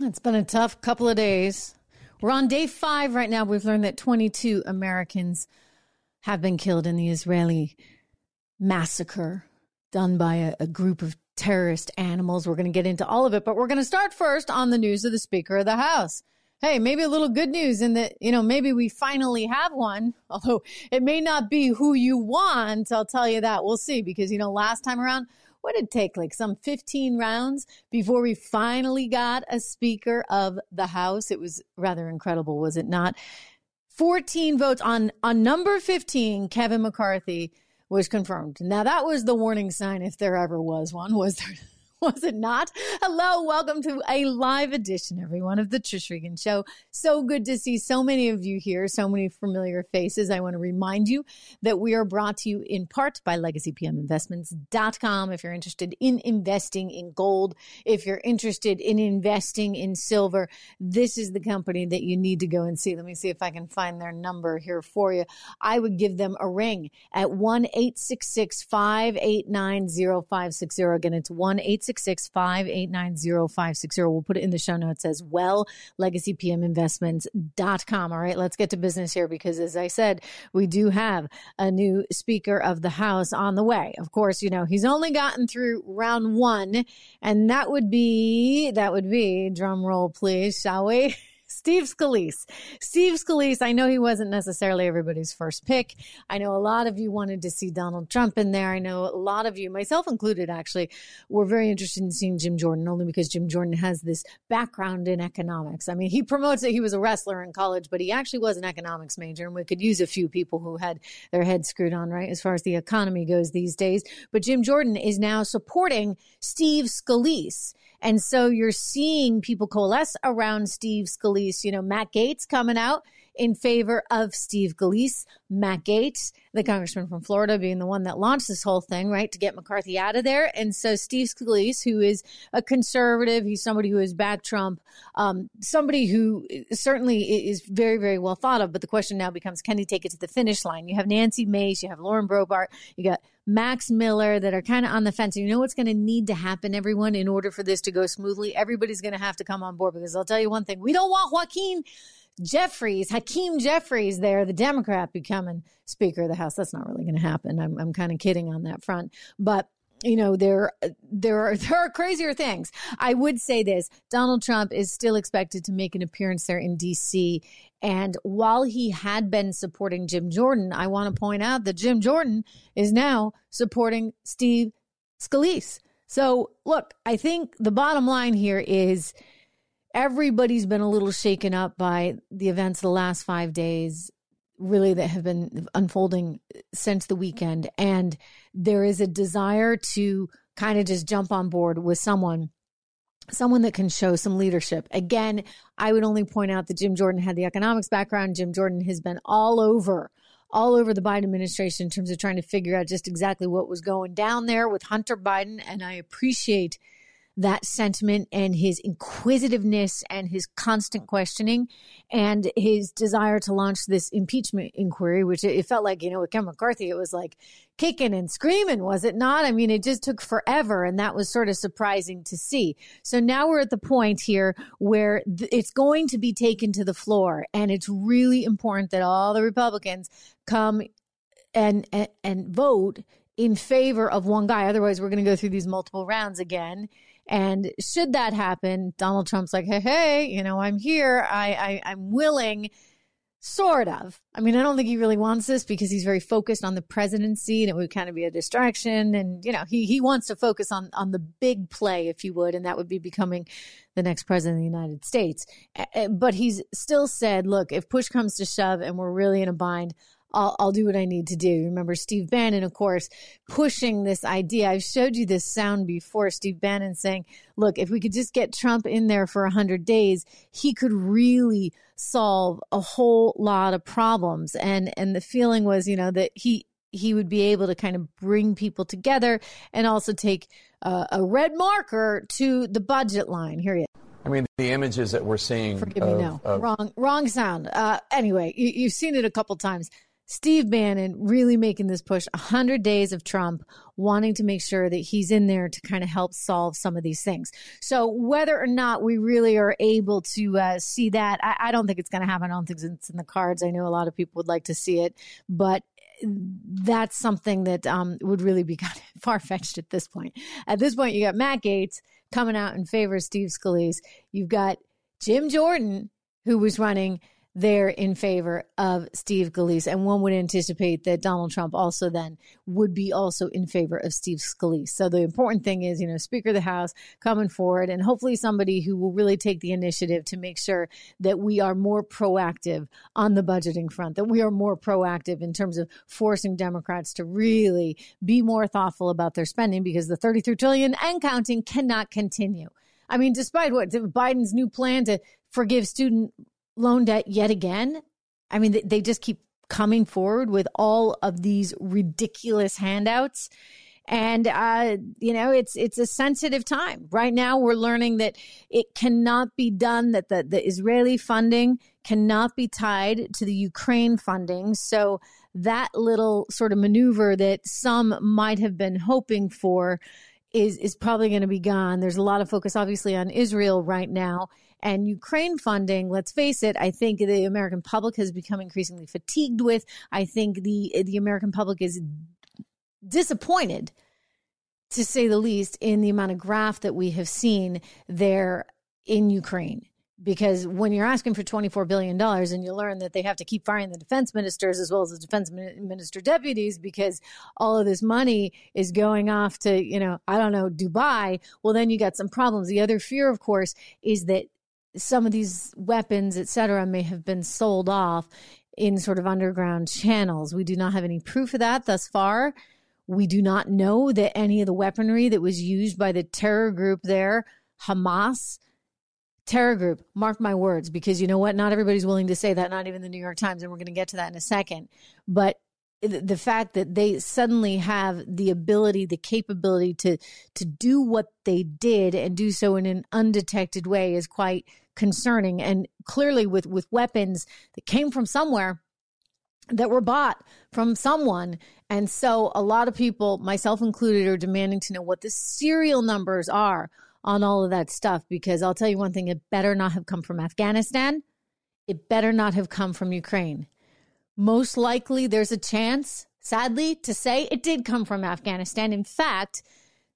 It's been a tough couple of days. We're on day five right now. We've learned that 22 Americans have been killed in the Israeli massacre done by a, a group of terrorist animals. We're going to get into all of it, but we're going to start first on the news of the Speaker of the House. Hey, maybe a little good news in that, you know, maybe we finally have one, although it may not be who you want. I'll tell you that. We'll see because, you know, last time around, what did it take? Like some 15 rounds before we finally got a Speaker of the House. It was rather incredible, was it not? 14 votes on, on number 15, Kevin McCarthy was confirmed. Now that was the warning sign if there ever was one, was there? Was it not? Hello, welcome to a live edition, everyone, of the Trish Regan Show. So good to see so many of you here, so many familiar faces. I want to remind you that we are brought to you in part by LegacyPMInvestments.com. If you're interested in investing in gold, if you're interested in investing in silver, this is the company that you need to go and see. Let me see if I can find their number here for you. I would give them a ring at 1 866 589 0560. Again, it's 1 866 589 0560. We'll put it in the show notes as well. LegacyPMInvestments.com. All right, let's get to business here because, as I said, we do have a new Speaker of the House on the way. Of course, you know, he's only gotten through round one, and that would be, that would be, drum roll, please, shall we? Steve Scalise. Steve Scalise, I know he wasn't necessarily everybody's first pick. I know a lot of you wanted to see Donald Trump in there. I know a lot of you, myself included, actually, were very interested in seeing Jim Jordan, only because Jim Jordan has this background in economics. I mean, he promotes that he was a wrestler in college, but he actually was an economics major, and we could use a few people who had their heads screwed on, right, as far as the economy goes these days. But Jim Jordan is now supporting Steve Scalise. And so you're seeing people coalesce around Steve Scalise. You know, Matt Gaetz coming out in favor of Steve Scalise. Matt Gaetz, the congressman from Florida, being the one that launched this whole thing, right, to get McCarthy out of there. And so Steve Scalise, who is a conservative, he's somebody who has backed Trump, um, somebody who certainly is very, very well thought of. But the question now becomes, can he take it to the finish line? You have Nancy Mace, you have Lauren Boebert, you got Max Miller that are kind of on the fence. You know what's going to need to happen, everyone, in order for this to go smoothly? Everybody's going to have to come on board because I'll tell you one thing. We don't want Joaquin Jeffries, Hakeem Jeffries there, the Democrat becoming Speaker of the House. That's not really going to happen. I'm, I'm kind of kidding on that front. But you know there there are there are crazier things. I would say this: Donald Trump is still expected to make an appearance there in D.C. And while he had been supporting Jim Jordan, I want to point out that Jim Jordan is now supporting Steve Scalise. So look, I think the bottom line here is everybody's been a little shaken up by the events the last five days really that have been unfolding since the weekend. And there is a desire to kind of just jump on board with someone someone that can show some leadership. Again, I would only point out that Jim Jordan had the economics background. Jim Jordan has been all over all over the Biden administration in terms of trying to figure out just exactly what was going down there with Hunter Biden and I appreciate that sentiment and his inquisitiveness and his constant questioning and his desire to launch this impeachment inquiry, which it felt like, you know, with Ken McCarthy, it was like kicking and screaming, was it not? I mean, it just took forever and that was sort of surprising to see. So now we're at the point here where th- it's going to be taken to the floor and it's really important that all the Republicans come and, and, and vote in favor of one guy. Otherwise, we're going to go through these multiple rounds again. And should that happen, Donald Trump's like, hey, hey, you know, I'm here. I, I I'm willing. Sort of. I mean, I don't think he really wants this because he's very focused on the presidency and it would kind of be a distraction. And, you know, he, he wants to focus on, on the big play, if you would, and that would be becoming the next president of the United States. But he's still said, look, if push comes to shove and we're really in a bind, I'll, I'll do what I need to do. Remember Steve Bannon, of course, pushing this idea. I've showed you this sound before. Steve Bannon saying, look, if we could just get Trump in there for 100 days, he could really solve a whole lot of problems. And, and the feeling was, you know, that he, he would be able to kind of bring people together and also take uh, a red marker to the budget line. Here you I mean, the images that we're seeing. Forgive of, me, no, of, wrong, wrong sound. Uh, anyway, you, have seen it a couple times Steve Bannon really making this push 100 days of Trump, wanting to make sure that he's in there to kind of help solve some of these things. So, whether or not we really are able to uh, see that, I, I don't think it's going to happen. I don't think it's in the cards. I know a lot of people would like to see it, but that's something that um, would really be kind of far fetched at this point. At this point, you got Matt Gaetz coming out in favor of Steve Scalise. You've got Jim Jordan, who was running they're in favor of Steve Scalise. And one would anticipate that Donald Trump also then would be also in favor of Steve Scalise. So the important thing is, you know, Speaker of the House coming forward and hopefully somebody who will really take the initiative to make sure that we are more proactive on the budgeting front, that we are more proactive in terms of forcing Democrats to really be more thoughtful about their spending because the 33 trillion and counting cannot continue. I mean, despite what Biden's new plan to forgive student loan debt yet again. I mean, they just keep coming forward with all of these ridiculous handouts. And uh, you know it's it's a sensitive time. Right now we're learning that it cannot be done that the, the israeli funding cannot be tied to the ukraine funding. So that little sort of maneuver that some might have been hoping for is is probably going to be gone. There's a lot of focus obviously on israel right now and Ukraine funding, let's face it, I think the American public has become increasingly fatigued with. I think the the American public is disappointed to say the least in the amount of graft that we have seen there in Ukraine because when you're asking for $24 billion and you learn that they have to keep firing the defense ministers as well as the defense minister deputies because all of this money is going off to, you know, I don't know, Dubai, well, then you got some problems. The other fear, of course, is that some of these weapons, et cetera, may have been sold off in sort of underground channels. We do not have any proof of that thus far. We do not know that any of the weaponry that was used by the terror group there, Hamas, terror group, mark my words, because you know what? Not everybody's willing to say that, not even the New York Times, and we're going to get to that in a second. But the fact that they suddenly have the ability, the capability to to do what they did and do so in an undetected way is quite concerning. And clearly, with with weapons that came from somewhere that were bought from someone, and so a lot of people, myself included, are demanding to know what the serial numbers are on all of that stuff. Because I'll tell you one thing: it better not have come from Afghanistan. It better not have come from Ukraine most likely there's a chance, sadly, to say it did come from Afghanistan. In fact,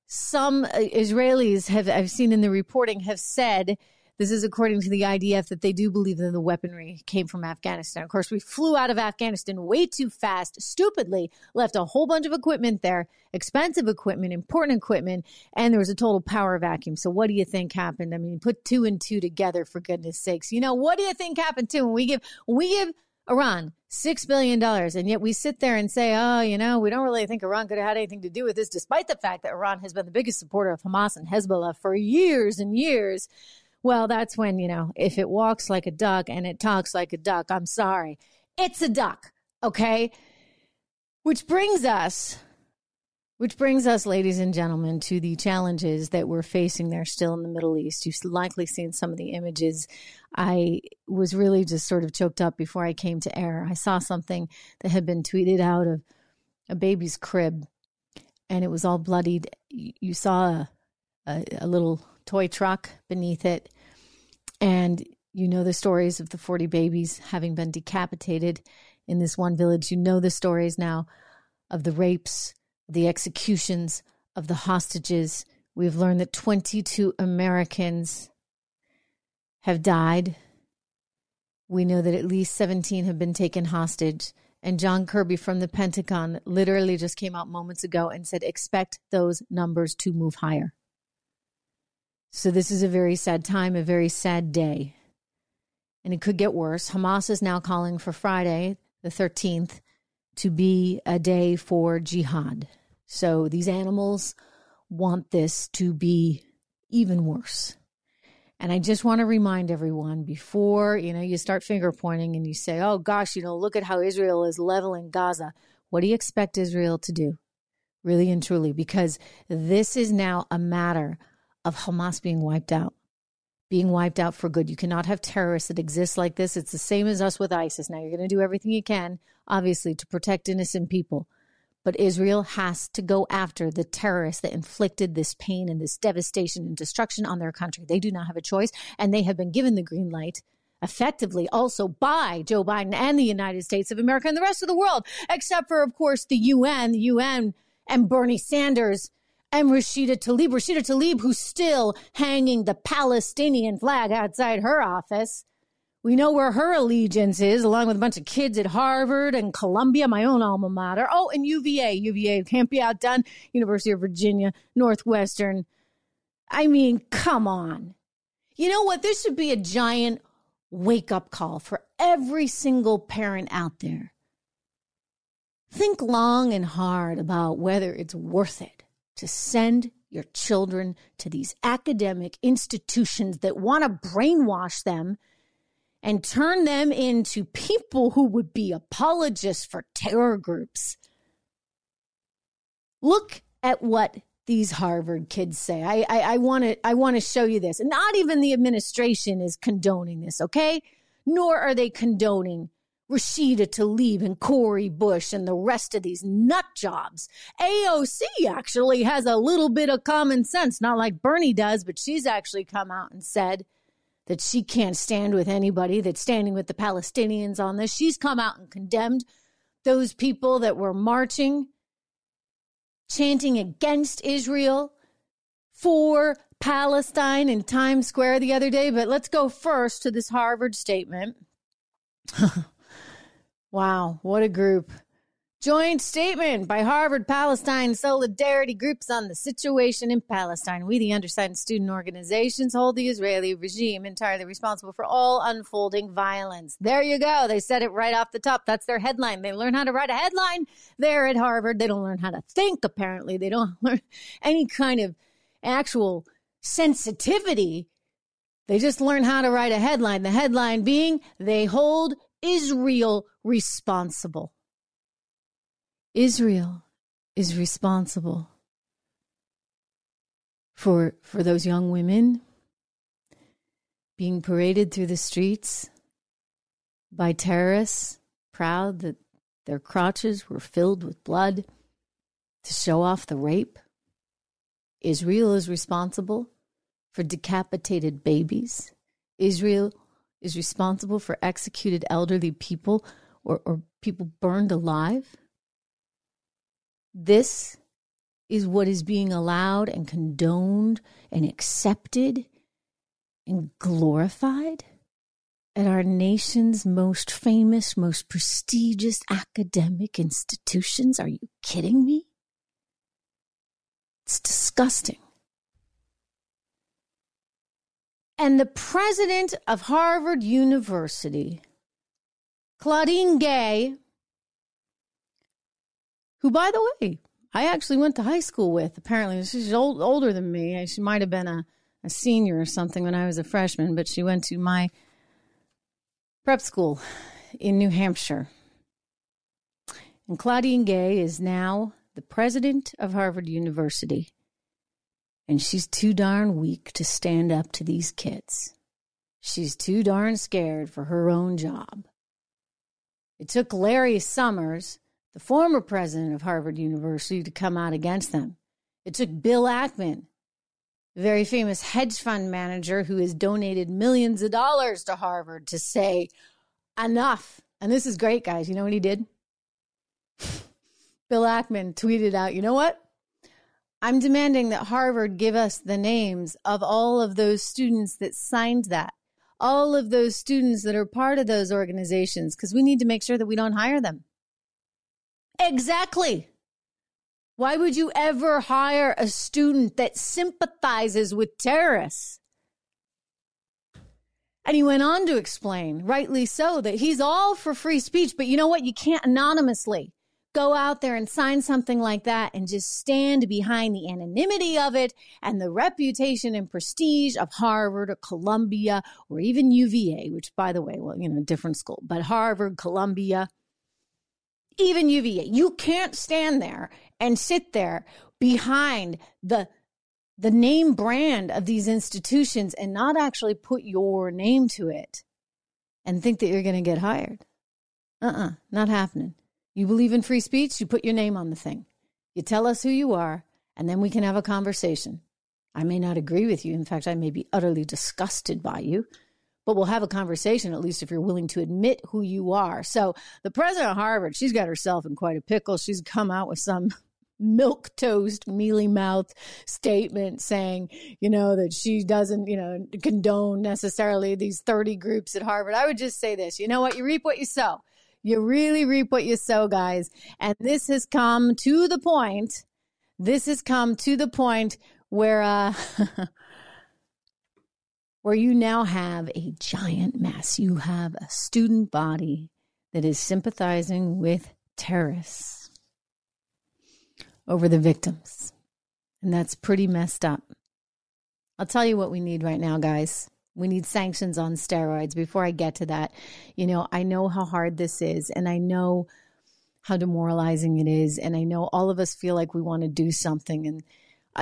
some uh, Israelis have I've seen in the reporting have said this is according to the IDF that they do believe that the weaponry came from Afghanistan. Of course, we flew out of Afghanistan way too fast, stupidly, left a whole bunch of equipment there, expensive equipment, important equipment, and there was a total power vacuum. So, what do you think happened? I mean, put two and two together for goodness sakes. You know, what do you think happened too when we give when we give Iran, $6 billion. And yet we sit there and say, oh, you know, we don't really think Iran could have had anything to do with this, despite the fact that Iran has been the biggest supporter of Hamas and Hezbollah for years and years. Well, that's when, you know, if it walks like a duck and it talks like a duck, I'm sorry. It's a duck. Okay. Which brings us which brings us, ladies and gentlemen, to the challenges that we're facing there still in the Middle East. You've likely seen some of the images. I was really just sort of choked up before I came to air. I saw something that had been tweeted out of a baby's crib, and it was all bloodied. You saw a, a, a little toy truck beneath it, and you know the stories of the 40 babies having been decapitated in this one village. You know the stories now of the rapes the executions of the hostages. We've learned that 22 Americans have died. We know that at least 17 have been taken hostage. And John Kirby from the Pentagon literally just came out moments ago and said, expect those numbers to move higher. So this is a very sad time, a very sad day. And it could get worse. Hamas is now calling for Friday, the 13th, to be a day for jihad. So these animals want this to be even worse. And I just want to remind everyone before, you know, you start finger pointing and you say, "Oh gosh, you know, look at how Israel is leveling Gaza." What do you expect Israel to do? Really and truly because this is now a matter of Hamas being wiped out. being wiped out for good. You cannot have terrorists that exist like this. It's the same as us with ISIS. Now, you're going to do everything you can, obviously, to protect innocent people. But Israel has to go after the terrorists that inflicted this pain and this devastation and destruction on their country. They do not have a choice, and they have been given the green light effectively also by Joe Biden and the United States of America and the rest of the world, except for, of course, the UN, the UN and Bernie Sanders and Rashida Tlaib. Rashida Tlaib, who's still hanging the Palestinian flag outside her office. We know where her allegiance is, along with a bunch of kids at Harvard and Columbia, my own alma mater. Oh, and UVA. UVA can't be outdone. University of Virginia, Northwestern. I mean, come on. You know what? This should be a giant wake up call for every single parent out there. Think long and hard about whether it's worth it to send your children to these academic institutions that want to brainwash them and turn them into people who would be apologists for terror groups. Look at what these Harvard kids say. I want to I want to show you this. And not even the administration is condoning this, okay? Nor are they condoning Rashida Tlaib and Cori Bush and the rest of these nut jobs. AOC actually has a little bit of common sense, not like Bernie does, but she's actually come out and said that she can't stand with anybody that's standing with the Palestinians on this. She's come out and condemned those people that were marching, chanting against Israel for Palestine in Times Square the other day. But let's go first to this Harvard statement. Wow, what a group. Joint statement by Harvard Palestine Solidarity Groups on the situation in Palestine. We, the undersigned student organizations, hold the Israeli regime entirely responsible for all unfolding violence. There you go. They said it right off the top. That's their headline. They learn how to write a headline there at Harvard. They don't learn how to think, apparently. They don't learn any kind of actual sensitivity. They just learn how to write a headline. The headline being, they hold Israel responsible. Israel is responsible for, for those young women being paraded through the streets by terrorists, proud that their crotches were filled with blood to show off the rape. Israel is responsible for decapitated babies. Israel is responsible for executed elderly people or, or people burned alive. This is what is being allowed and condoned and accepted and glorified at our nation's most famous, most prestigious academic institutions. Are you kidding me? It's disgusting. And the president of Harvard University, Claudine Gay, who, by the way, I actually went to high school with. Apparently, she's old, older than me. She might have been a, a senior or something when I was a freshman, but she went to my prep school in New Hampshire. And Claudine Gay is now the president of Harvard University and she's too darn weak to stand up to these kids. She's too darn scared for her own job. It took Larry Summers, the former president of Harvard University, to come out against them. It took Bill Ackman, the very famous hedge fund manager who has donated millions of dollars to Harvard, to say, enough. And this is great, guys. You know what he did? Bill Ackman tweeted out, you know what? I'm demanding that Harvard give us the names of all of those students that signed that, all of those students that are part of those organizations, because we need to make sure that we don't hire them. Exactly. Why would you ever hire a student that sympathizes with terrorists? And he went on to explain, rightly so, that he's all for free speech, but you know what? You can't anonymously go out there and sign something like that and just stand behind the anonymity of it and the reputation and prestige of Harvard or Columbia or even UVA, which, by the way, well, you know, different school, but Harvard, Columbia, even UVA. You can't stand there and sit there behind the the name brand of these institutions and not actually put your name to it and think that you're going to get hired. Uh uh-uh, uh, not happening. You believe in free speech, you put your name on the thing. You tell us who you are, and then we can have a conversation. I may not agree with you. In fact, I may be utterly disgusted by you, but we'll have a conversation, at least if you're willing to admit who you are. So, the president of Harvard, she's got herself in quite a pickle. She's come out with some milquetoast, mealy mouth statement saying, you know, that she doesn't, you know, condone necessarily these 30 groups at Harvard. I would just say this you know what? You reap what you sow. You really reap what you sow, guys. And this has come to the point. This has come to the point where uh where you now have a giant mess. You have a student body that is sympathizing with terrorists over the victims. And that's pretty messed up. I'll tell you what we need right now, guys. We need sanctions on steroids. Before I get to that, you know, I know how hard this is, and I know how demoralizing it is. And I know all of us feel like we want to do something. And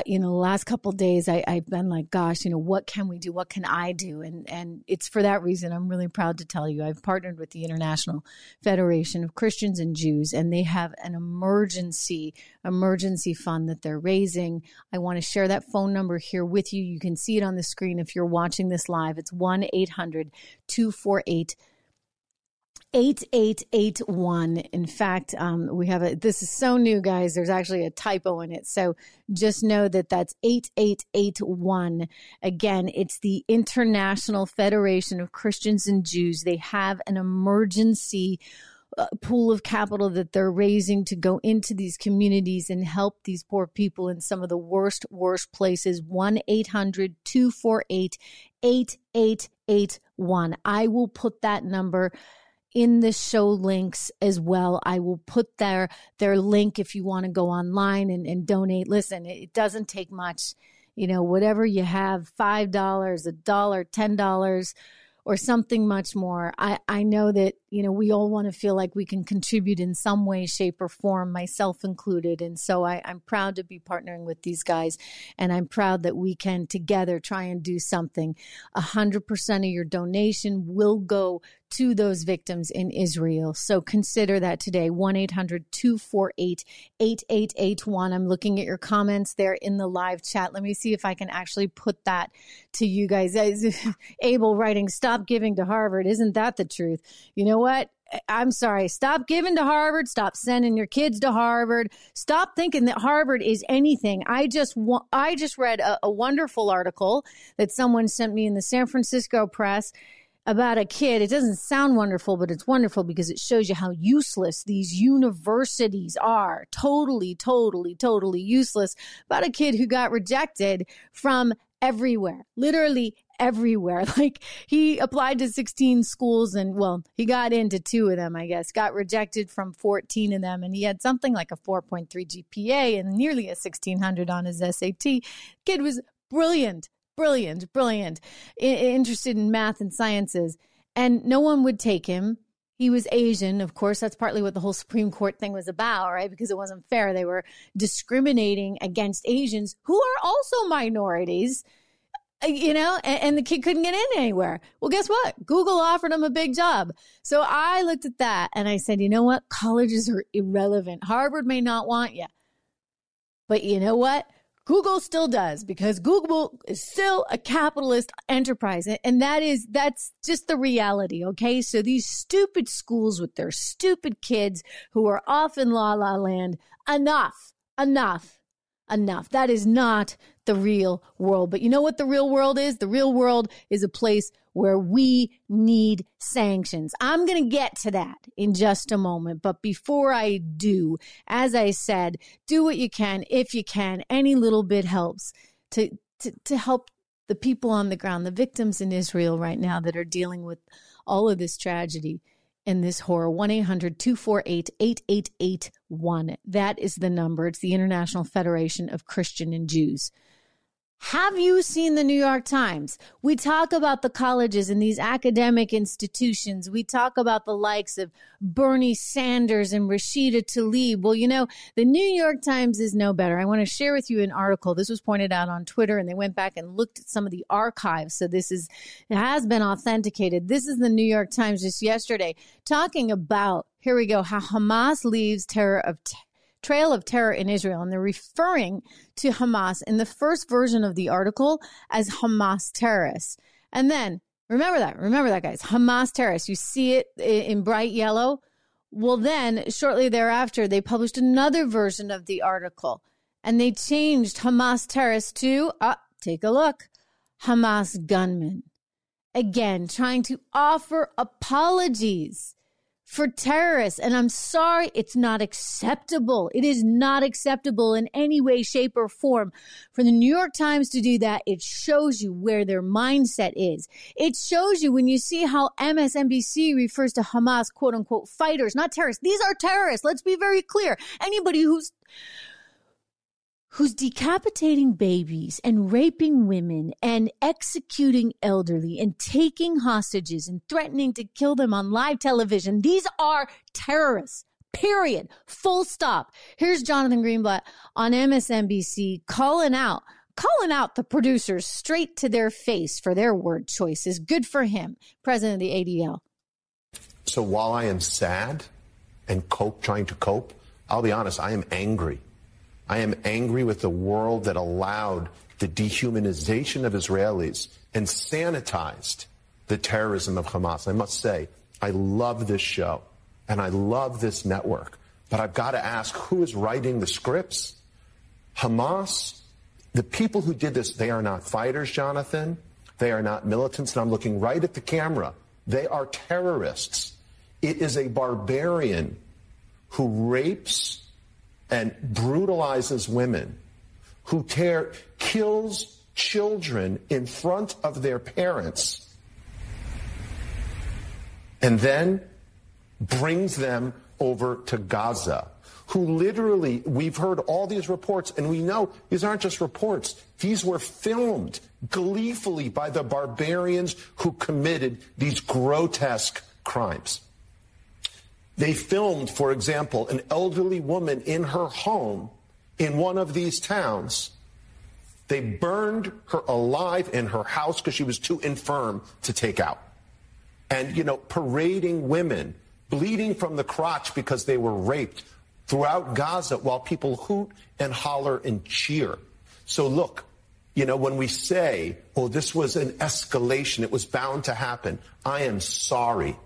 you know, the last couple days, I, I've been like, gosh, you know, what can we do? What can I do? And and it's for that reason I'm really proud to tell you I've partnered with the International Federation of Christians and Jews, and they have an emergency emergency fund that they're raising. I want to share that phone number here with you. You can see it on the screen if you're watching this live. It's 1 800 248 8881. In fact, um, we have a, this is so new, guys. There's actually a typo in it. So just know that that's 8881. Again, it's the International Federation of Christians and Jews. They have an emergency uh, pool of capital that they're raising to go into these communities and help these poor people in some of the worst, worst places. 1 800 248 8881. I will put that number in the show links as well. I will put their their link if you want to go online and, and donate. Listen, it doesn't take much. You know, whatever you have, five dollars, a dollar, ten dollars, or something much more. I, I know that, you know, we all want to feel like we can contribute in some way, shape, or form, myself included. And so I, I'm proud to be partnering with these guys. And I'm proud that we can together try and do something. A hundred percent of your donation will go to those victims in Israel. So consider that today 1 800 248 8881. I'm looking at your comments there in the live chat. Let me see if I can actually put that to you guys. Abel writing, Stop giving to Harvard. Isn't that the truth? You know what? I'm sorry. Stop giving to Harvard. Stop sending your kids to Harvard. Stop thinking that Harvard is anything. I just I just read a, a wonderful article that someone sent me in the San Francisco Press about a kid. It doesn't sound wonderful, but it's wonderful because it shows you how useless these universities are. Totally, totally, totally useless. About a kid who got rejected from everywhere, literally everywhere. Like he applied to 16 schools and well, he got into two of them, I guess, got rejected from 14 of them. And he had something like a 4.3 GPA and nearly a 1600 on his SAT. Kid was brilliant, brilliant, brilliant, I- interested in math and sciences, and no one would take him. He was Asian, of course. That's partly what the whole Supreme Court thing was about, right? Because it wasn't fair. They were discriminating against Asians who are also minorities, uh, you know, and, and the kid couldn't get in anywhere. Well, guess what? Google offered him a big job. So I looked at that and I said, you know what? Colleges are irrelevant. Harvard may not want you. But you know what? Google still does because Google is still a capitalist enterprise. And that is, that's just the reality. Okay. So these stupid schools with their stupid kids who are off in la la land, enough, enough, enough. That is not the real world. But you know what the real world is? The real world is a place where we need sanctions. I'm going to get to that in just a moment. But before I do, as I said, do what you can if you can. Any little bit helps to, to, to help the people on the ground, the victims in Israel right now that are dealing with all of this tragedy and this horror 1-800-248-8881 that is the number it's the international federation of christian and jews Have you seen the New York Times? We talk about the colleges and these academic institutions. We talk about the likes of Bernie Sanders and Rashida Tlaib. Well, you know, the New York Times is no better. I want to share with you an article. This was pointed out on Twitter and they went back and looked at some of the archives. So this is, has been authenticated. This is the New York Times just yesterday talking about, here we go, how Hamas leaves terror of trail of terror in Israel. And they're referring to Hamas in the first version of the article as Hamas terrorists. And then remember that, remember that, guys, Hamas terrorists. You see it in bright yellow. Well, then shortly thereafter, they published another version of the article and they changed Hamas terrorists to, uh, take a look, Hamas gunmen. Again, trying to offer apologies for terrorists. And I'm sorry, it's not acceptable. It is not acceptable in any way, shape, or form for the New York Times to do that. It shows you where their mindset is. It shows you when you see how MSNBC refers to Hamas, quote unquote, fighters, not terrorists. These are terrorists. Let's be very clear. Anybody who's who's decapitating babies and raping women and executing elderly and taking hostages and threatening to kill them on live television. These are terrorists. Period. Full stop. Here's Jonathan Greenblatt on MSNBC calling out, calling out the producers straight to their face for their word choices. Good for him, president of the ADL. So while I am sad and cope, trying to cope, I'll be honest, I am angry I am angry with the world that allowed the dehumanization of Israelis and sanitized the terrorism of Hamas. I must say, I love this show and I love this network, but I've got to ask who is writing the scripts? Hamas? The people who did this, they are not fighters, Jonathan. They are not militants, and I'm looking right at the camera. They are terrorists. It is a barbarian who rapes and brutalizes women, who tear, kills children in front of their parents, and then brings them over to Gaza, who literally, we've heard all these reports, and we know these aren't just reports. These were filmed gleefully by the barbarians who committed these grotesque crimes. They filmed, for example, an elderly woman in her home in one of these towns. They burned her alive in her house because she was too infirm to take out. And, you know, parading women, bleeding from the crotch because they were raped throughout Gaza while people hoot and holler and cheer. So look, you know, when we say, oh, this was an escalation, it was bound to happen, I am sorry.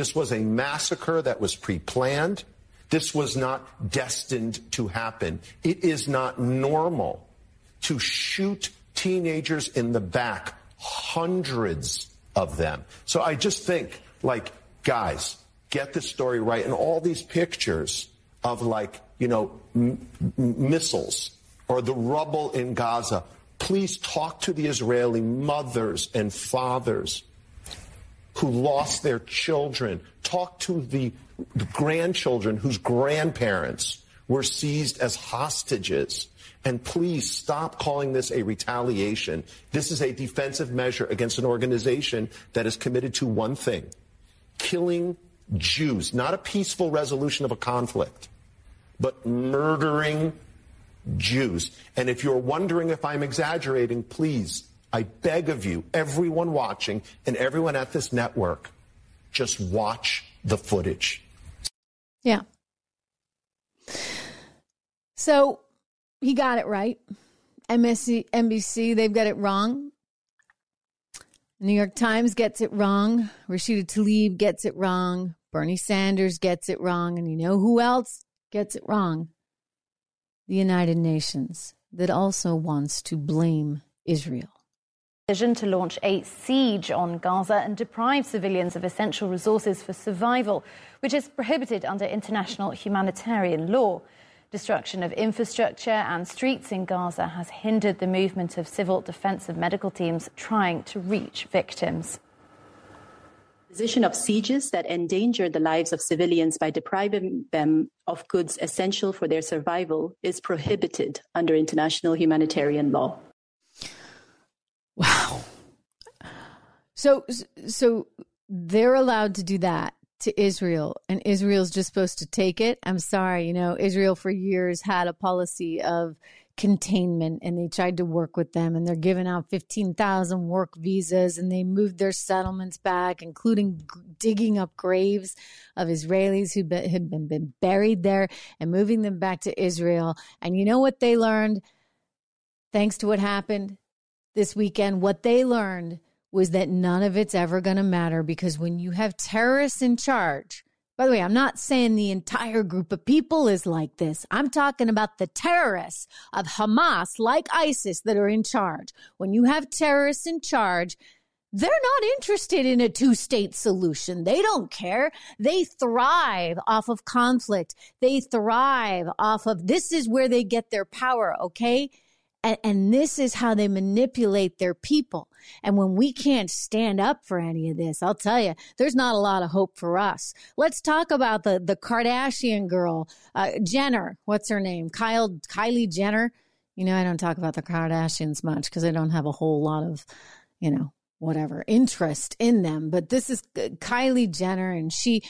This was a massacre that was pre planned. This was not destined to happen. It is not normal to shoot teenagers in the back, hundreds of them. So I just think, like, guys, get the story right. And all these pictures of, like, you know, m- missiles or the rubble in Gaza, please talk to the Israeli mothers and fathers who lost their children. Talk to the, grandchildren whose grandparents were seized as hostages. And please stop calling this a retaliation. This is a defensive measure against an organization that is committed to one thing killing Jews, not a peaceful resolution of a conflict, but murdering Jews. And if you're wondering if I'm exaggerating, please I beg of you, everyone watching and everyone at this network, just watch the footage. Yeah. So he got it right. MSC, NBC, they've got it wrong. New York Times gets it wrong. Rashida Tlaib gets it wrong. Bernie Sanders gets it wrong. And you know who else gets it wrong? The United Nations, that also wants to blame Israel decision to launch a siege on Gaza and deprive civilians of essential resources for survival, which is prohibited under international humanitarian law. Destruction of infrastructure and streets in Gaza has hindered the movement of civil defensive medical teams trying to reach victims. The position of sieges that endanger the lives of civilians by depriving them of goods essential for their survival is prohibited under international humanitarian law. So, so they're allowed to do that to Israel, and Israel's just supposed to take it. I'm sorry, you know, Israel for years had a policy of containment and they tried to work with them and they're giving out 15,000 work visas and they moved their settlements back including g- digging up graves of Israelis who be- had been, been buried there and moving them back to Israel and you know what they learned thanks to what happened this weekend what they learned was that none of it's ever going to matter because when you have terrorists in charge by the way, I'm not saying the entire group of people is like this. I'm talking about the terrorists of Hamas, like ISIS, that are in charge. When you have terrorists in charge, they're not interested in a two state solution. They don't care. They thrive off of conflict. They thrive off of this is where they get their power, okay? And, and, this is how they manipulate their people. And when we can't stand up for any of this, I'll tell you, there's not a lot of hope for us. Let's talk about the the Kardashian girl, uh, Jenner. What's her name? Kyle Kylie Jenner. You know, I don't talk about the Kardashians much because I don't have a whole lot of, you know, whatever interest in them. But this is uh, Kylie Jenner, and she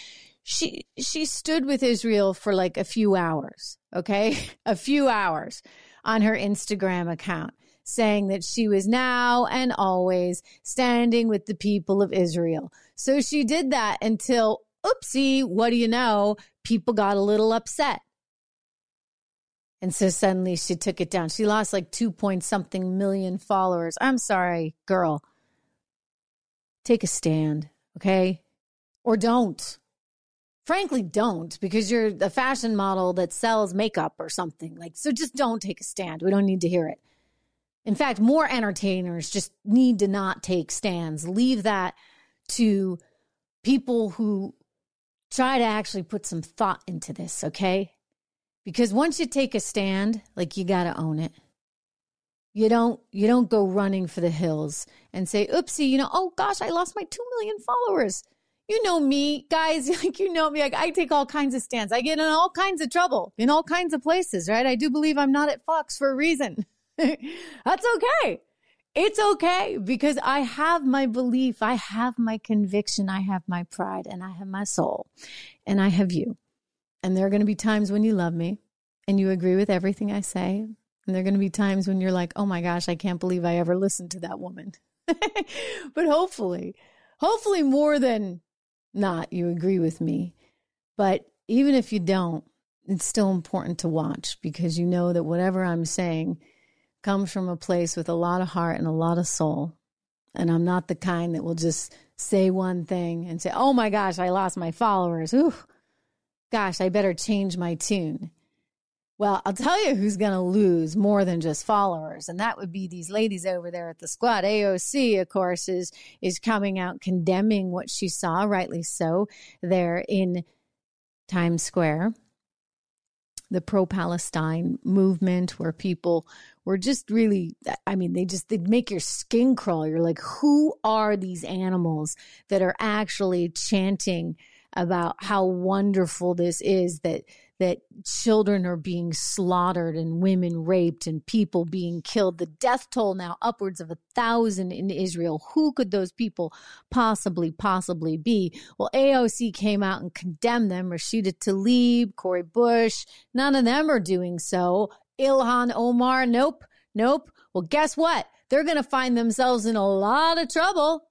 she she stood with Israel for like a few hours. Okay, a few hours on her Instagram account, saying that she was now and always standing with the people of Israel. So she did that until, oopsie, what do you know? People got a little upset. And so suddenly she took it down. She lost like two point something million followers. I'm sorry, girl. Take a stand, okay? Or don't frankly don't because you're a fashion model that sells makeup or something like so just don't take a stand. We don't need to hear it. In fact more entertainers just need to not take stands. Leave that to people who try to actually put some thought into this okay? Because once you take a stand like you got to own it. You don't you don't go running for the hills and say oopsie you know oh gosh i lost my 2 million followers you know me, guys, like you know me, like I take all kinds of stands. I get in all kinds of trouble in all kinds of places, right? I do believe I'm not at Fox for a reason. That's okay. It's okay because I have my belief, I have my conviction, I have my pride, and I have my soul, and I have you. And there are going to be times when you love me and you agree with everything I say. And there are going to be times when you're like, oh my gosh, I can't believe I ever listened to that woman. but hopefully, hopefully more than not you agree with me. But even if you don't, it's still important to watch because you know that whatever I'm saying comes from a place with a lot of heart and a lot of soul. And I'm not the kind that will just say one thing and say, oh my gosh, I lost my followers. Ooh, gosh, I better change my tune. Well, I'll tell you who's going to lose more than just followers, and that would be these ladies over there at the squad. AOC, of course, is is coming out condemning what she saw, rightly so, there in Times Square. The pro-Palestine movement, where people were just really, I mean, they just they'd make your skin crawl. You're like, who are these animals that are actually chanting about how wonderful this is that that children are being slaughtered and women raped and people being killed. The death toll now upwards of a thousand in Israel. Who could those people possibly, possibly be? Well, AOC came out and condemned them. Rashida Tlaib, Cori Bush, none of them are doing so. Ilhan Omar, nope, nope. Well, guess what? They're going to find themselves in a lot of trouble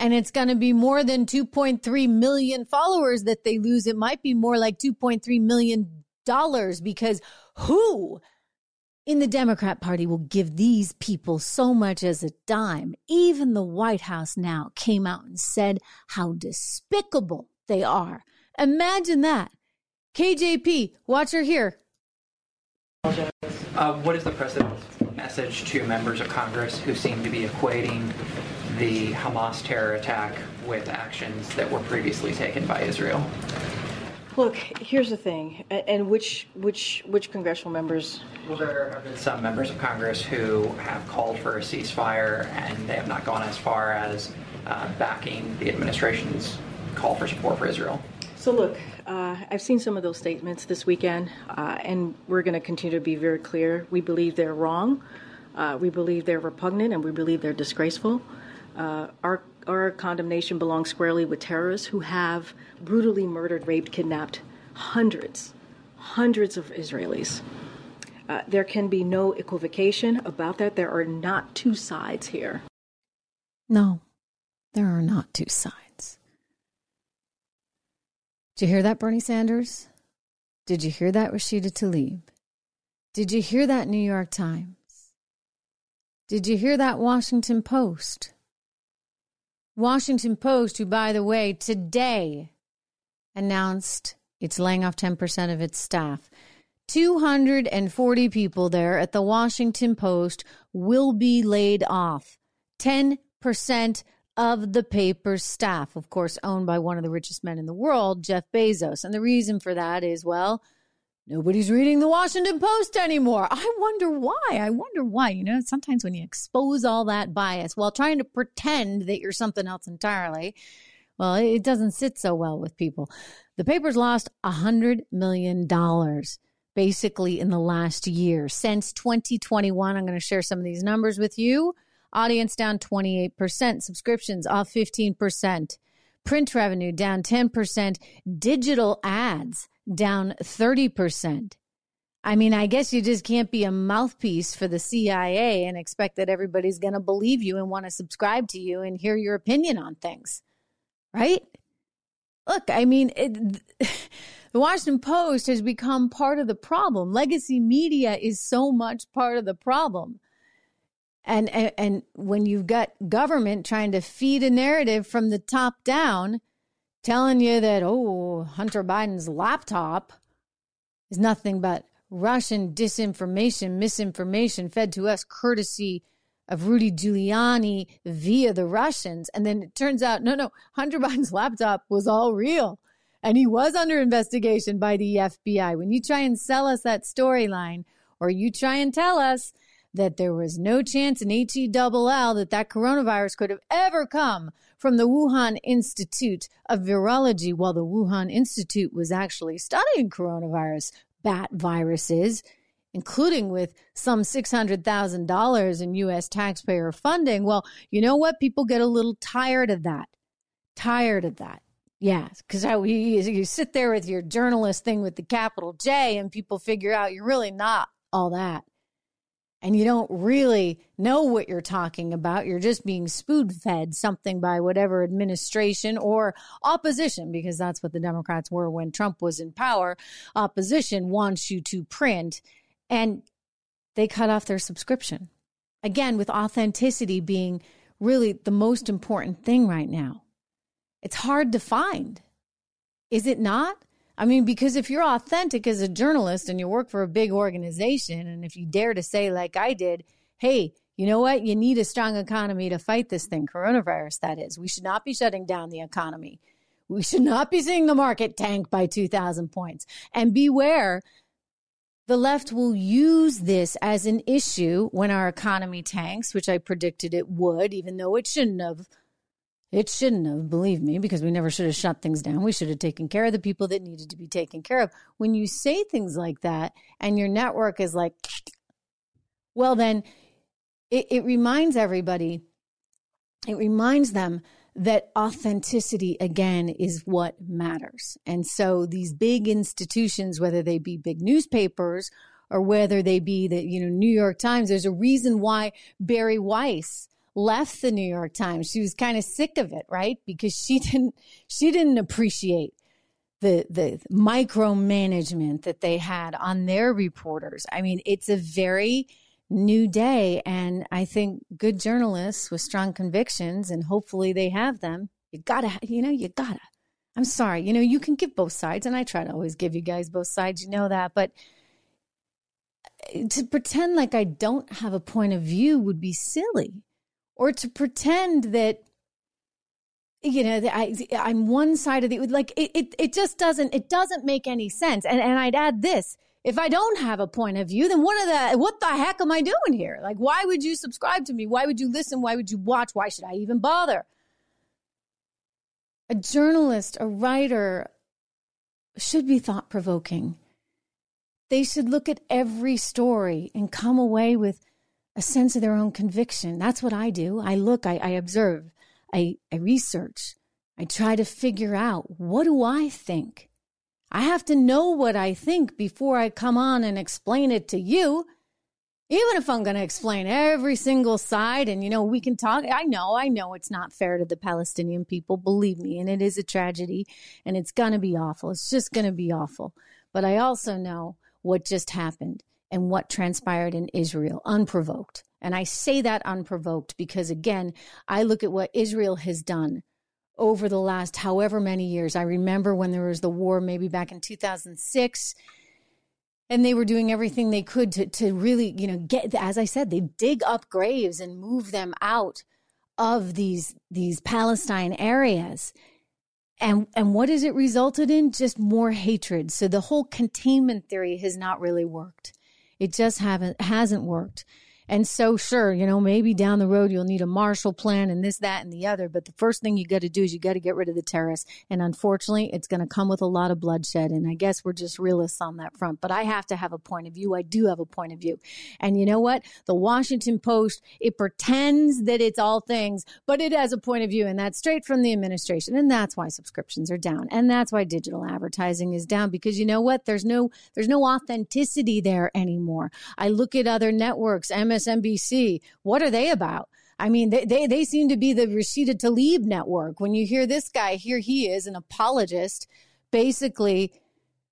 and it's going to be more than 2.3 million followers that they lose. It might be more like 2.3 million dollars because who in the Democrat Party will give these people so much as a dime? Even the White House now came out and said how despicable they are. Imagine that. KJP, watch her here. Uh, what is the president's message to members of Congress who seem to be equating the Hamas terror attack with actions that were previously taken by Israel? Look, here's the thing, and which which which congressional members? Well, there have been some members of Congress who have called for a ceasefire, and they have not gone as far as uh, backing the administration's call for support for Israel. So, look, uh, I've seen some of those statements this weekend, uh, and we're going to continue to be very clear. We believe they're wrong. Uh, we believe they're repugnant, and we believe they're disgraceful. Uh, our our condemnation belongs squarely with terrorists who have brutally murdered, raped, kidnapped hundreds, hundreds of Israelis. Uh, there can be no equivocation about that. There are not two sides here. No, there are not two sides. Did you hear that, Bernie Sanders? Did you hear that, Rashida Tlaib? Did you hear that, New York Times? Did you hear that, Washington Post? Washington Post, who, by the way, today announced it's laying off 10% of its staff. 240 people there at the Washington Post will be laid off. 10% of the paper's staff, of course, owned by one of the richest men in the world, Jeff Bezos. And the reason for that is, well, nobody's reading the Washington Post anymore. I wonder why. I wonder why. You know, sometimes when you expose all that bias while trying to pretend that you're something else entirely, well, it doesn't sit so well with people. The paper's lost a $100 million basically in the last year. Since 2021, I'm going to share some of these numbers with you. Audience down 28%, subscriptions off 15%, print revenue down 10%, digital ads down 30%. I mean, I guess you just can't be a mouthpiece for the CIA and expect that everybody's going to believe you and want to subscribe to you and hear your opinion on things, right? Look, I mean, it, The Washington Post has become part of the problem. Legacy media is so much part of the problem. And, and, and when you've got government trying to feed a narrative from the top down, telling you that oh Hunter Biden's laptop is nothing but Russian disinformation, misinformation fed to us courtesy of Rudy Giuliani via the Russians. And then it turns out, no, no, Hunter Biden's laptop was all real and he was under investigation by the FBI. When you try and sell us that storyline, or you try and tell us that there was no chance in HELL that that coronavirus could have ever come from the Wuhan Institute of Virology, while the Wuhan Institute was actually studying coronavirus bat viruses, including with some $600,000 in U.S. taxpayer funding. Well, you know what? People get a little tired of that. Tired of that. Yeah, because you sit there with your journalist thing with the capital J, and people figure out you're really not all that. And you don't really know what you're talking about. You're just being spoon fed something by whatever administration or opposition, because that's what the Democrats were when Trump was in power. Opposition wants you to print, and they cut off their subscription. Again, with authenticity being really the most important thing right now. It's hard to find. Is it not? I mean, because if you're authentic as a journalist and you work for a big organization, and if you dare to say, like I did, hey, you know what? You need a strong economy to fight this thing, coronavirus, that is. We should not be shutting down the economy. We should not be seeing the market tank by 2,000 points. And beware, the left will use this as an issue when our economy tanks, which I predicted it would, even though it shouldn't have it shouldn't have, believe me, because we never should have shut things down. We should have taken care of the people that needed to be taken care of. When you say things like that and your network is like, well, then it, it reminds everybody, it reminds them that authenticity again is what matters. And so these big institutions, whether they be big newspapers or whether they be the, you know, New York Times, there's a reason why Bari Weiss left the New York Times. She was kind of sick of it, right? Because she didn't she didn't appreciate the the micromanagement that they had on their reporters. I mean, it's a very new day and I think good journalists with strong convictions and hopefully they have them. You got to you know, you got to. I'm sorry. You know, you can give both sides and I try to always give you guys both sides, you know that, but eh, to pretend like I don't have a point of view would be silly or to pretend that you know I, i'm one side of the like it, it, it just doesn't it doesn't make any sense. And and i'd add this if i don't have a point of view then what are the what the heck am i doing here? Like why would you subscribe to me? Why would you listen? Why would you watch? Why should i even bother? A journalist a writer should be thought provoking they should look at every story and come away with a sense of their own conviction. That's what I do. I look, I, I observe. I, I research. I try to figure out what do I think? I have to know what I think before I come on and explain it to you. Even if I'm going to explain every single side and, you know, we can talk. I know, I know it's not fair to the Palestinian people, believe me, and it is a tragedy and it's going to be awful. It's just going to be awful. But I also know what just happened and what transpired in Israel unprovoked. And I say that unprovoked because, again, I look at what Israel has done over the last however many years. I remember when there was the war, maybe back in 2006, and they were doing everything they could to, to really, you know, get, as I said, they dig up graves and move them out of these, these Palestine areas. And, and what has it resulted in? Just more hatred. So the whole containment theory has not really worked. It just haven't, hasn't worked. And so, sure, you know, maybe down the road you'll need a Marshall Plan and this, that, and the other. But the first thing you got to do is you got to get rid of the terrorists. And unfortunately, it's going to come with a lot of bloodshed. And I guess we're just realists on that front. But I have to have a point of view. I do have a point of view. And you know what? The Washington Post, it pretends that it's all things, but it has a point of view. And that's straight from the administration. And that's why subscriptions are down. And that's why digital advertising is down because you know what? There's no, there's no authenticity there anymore. I look at other networks, MS MSNBC. What are they about? I mean, they, they, they seem to be the Rashida Tlaib network. When you hear this guy, here he is, an apologist, basically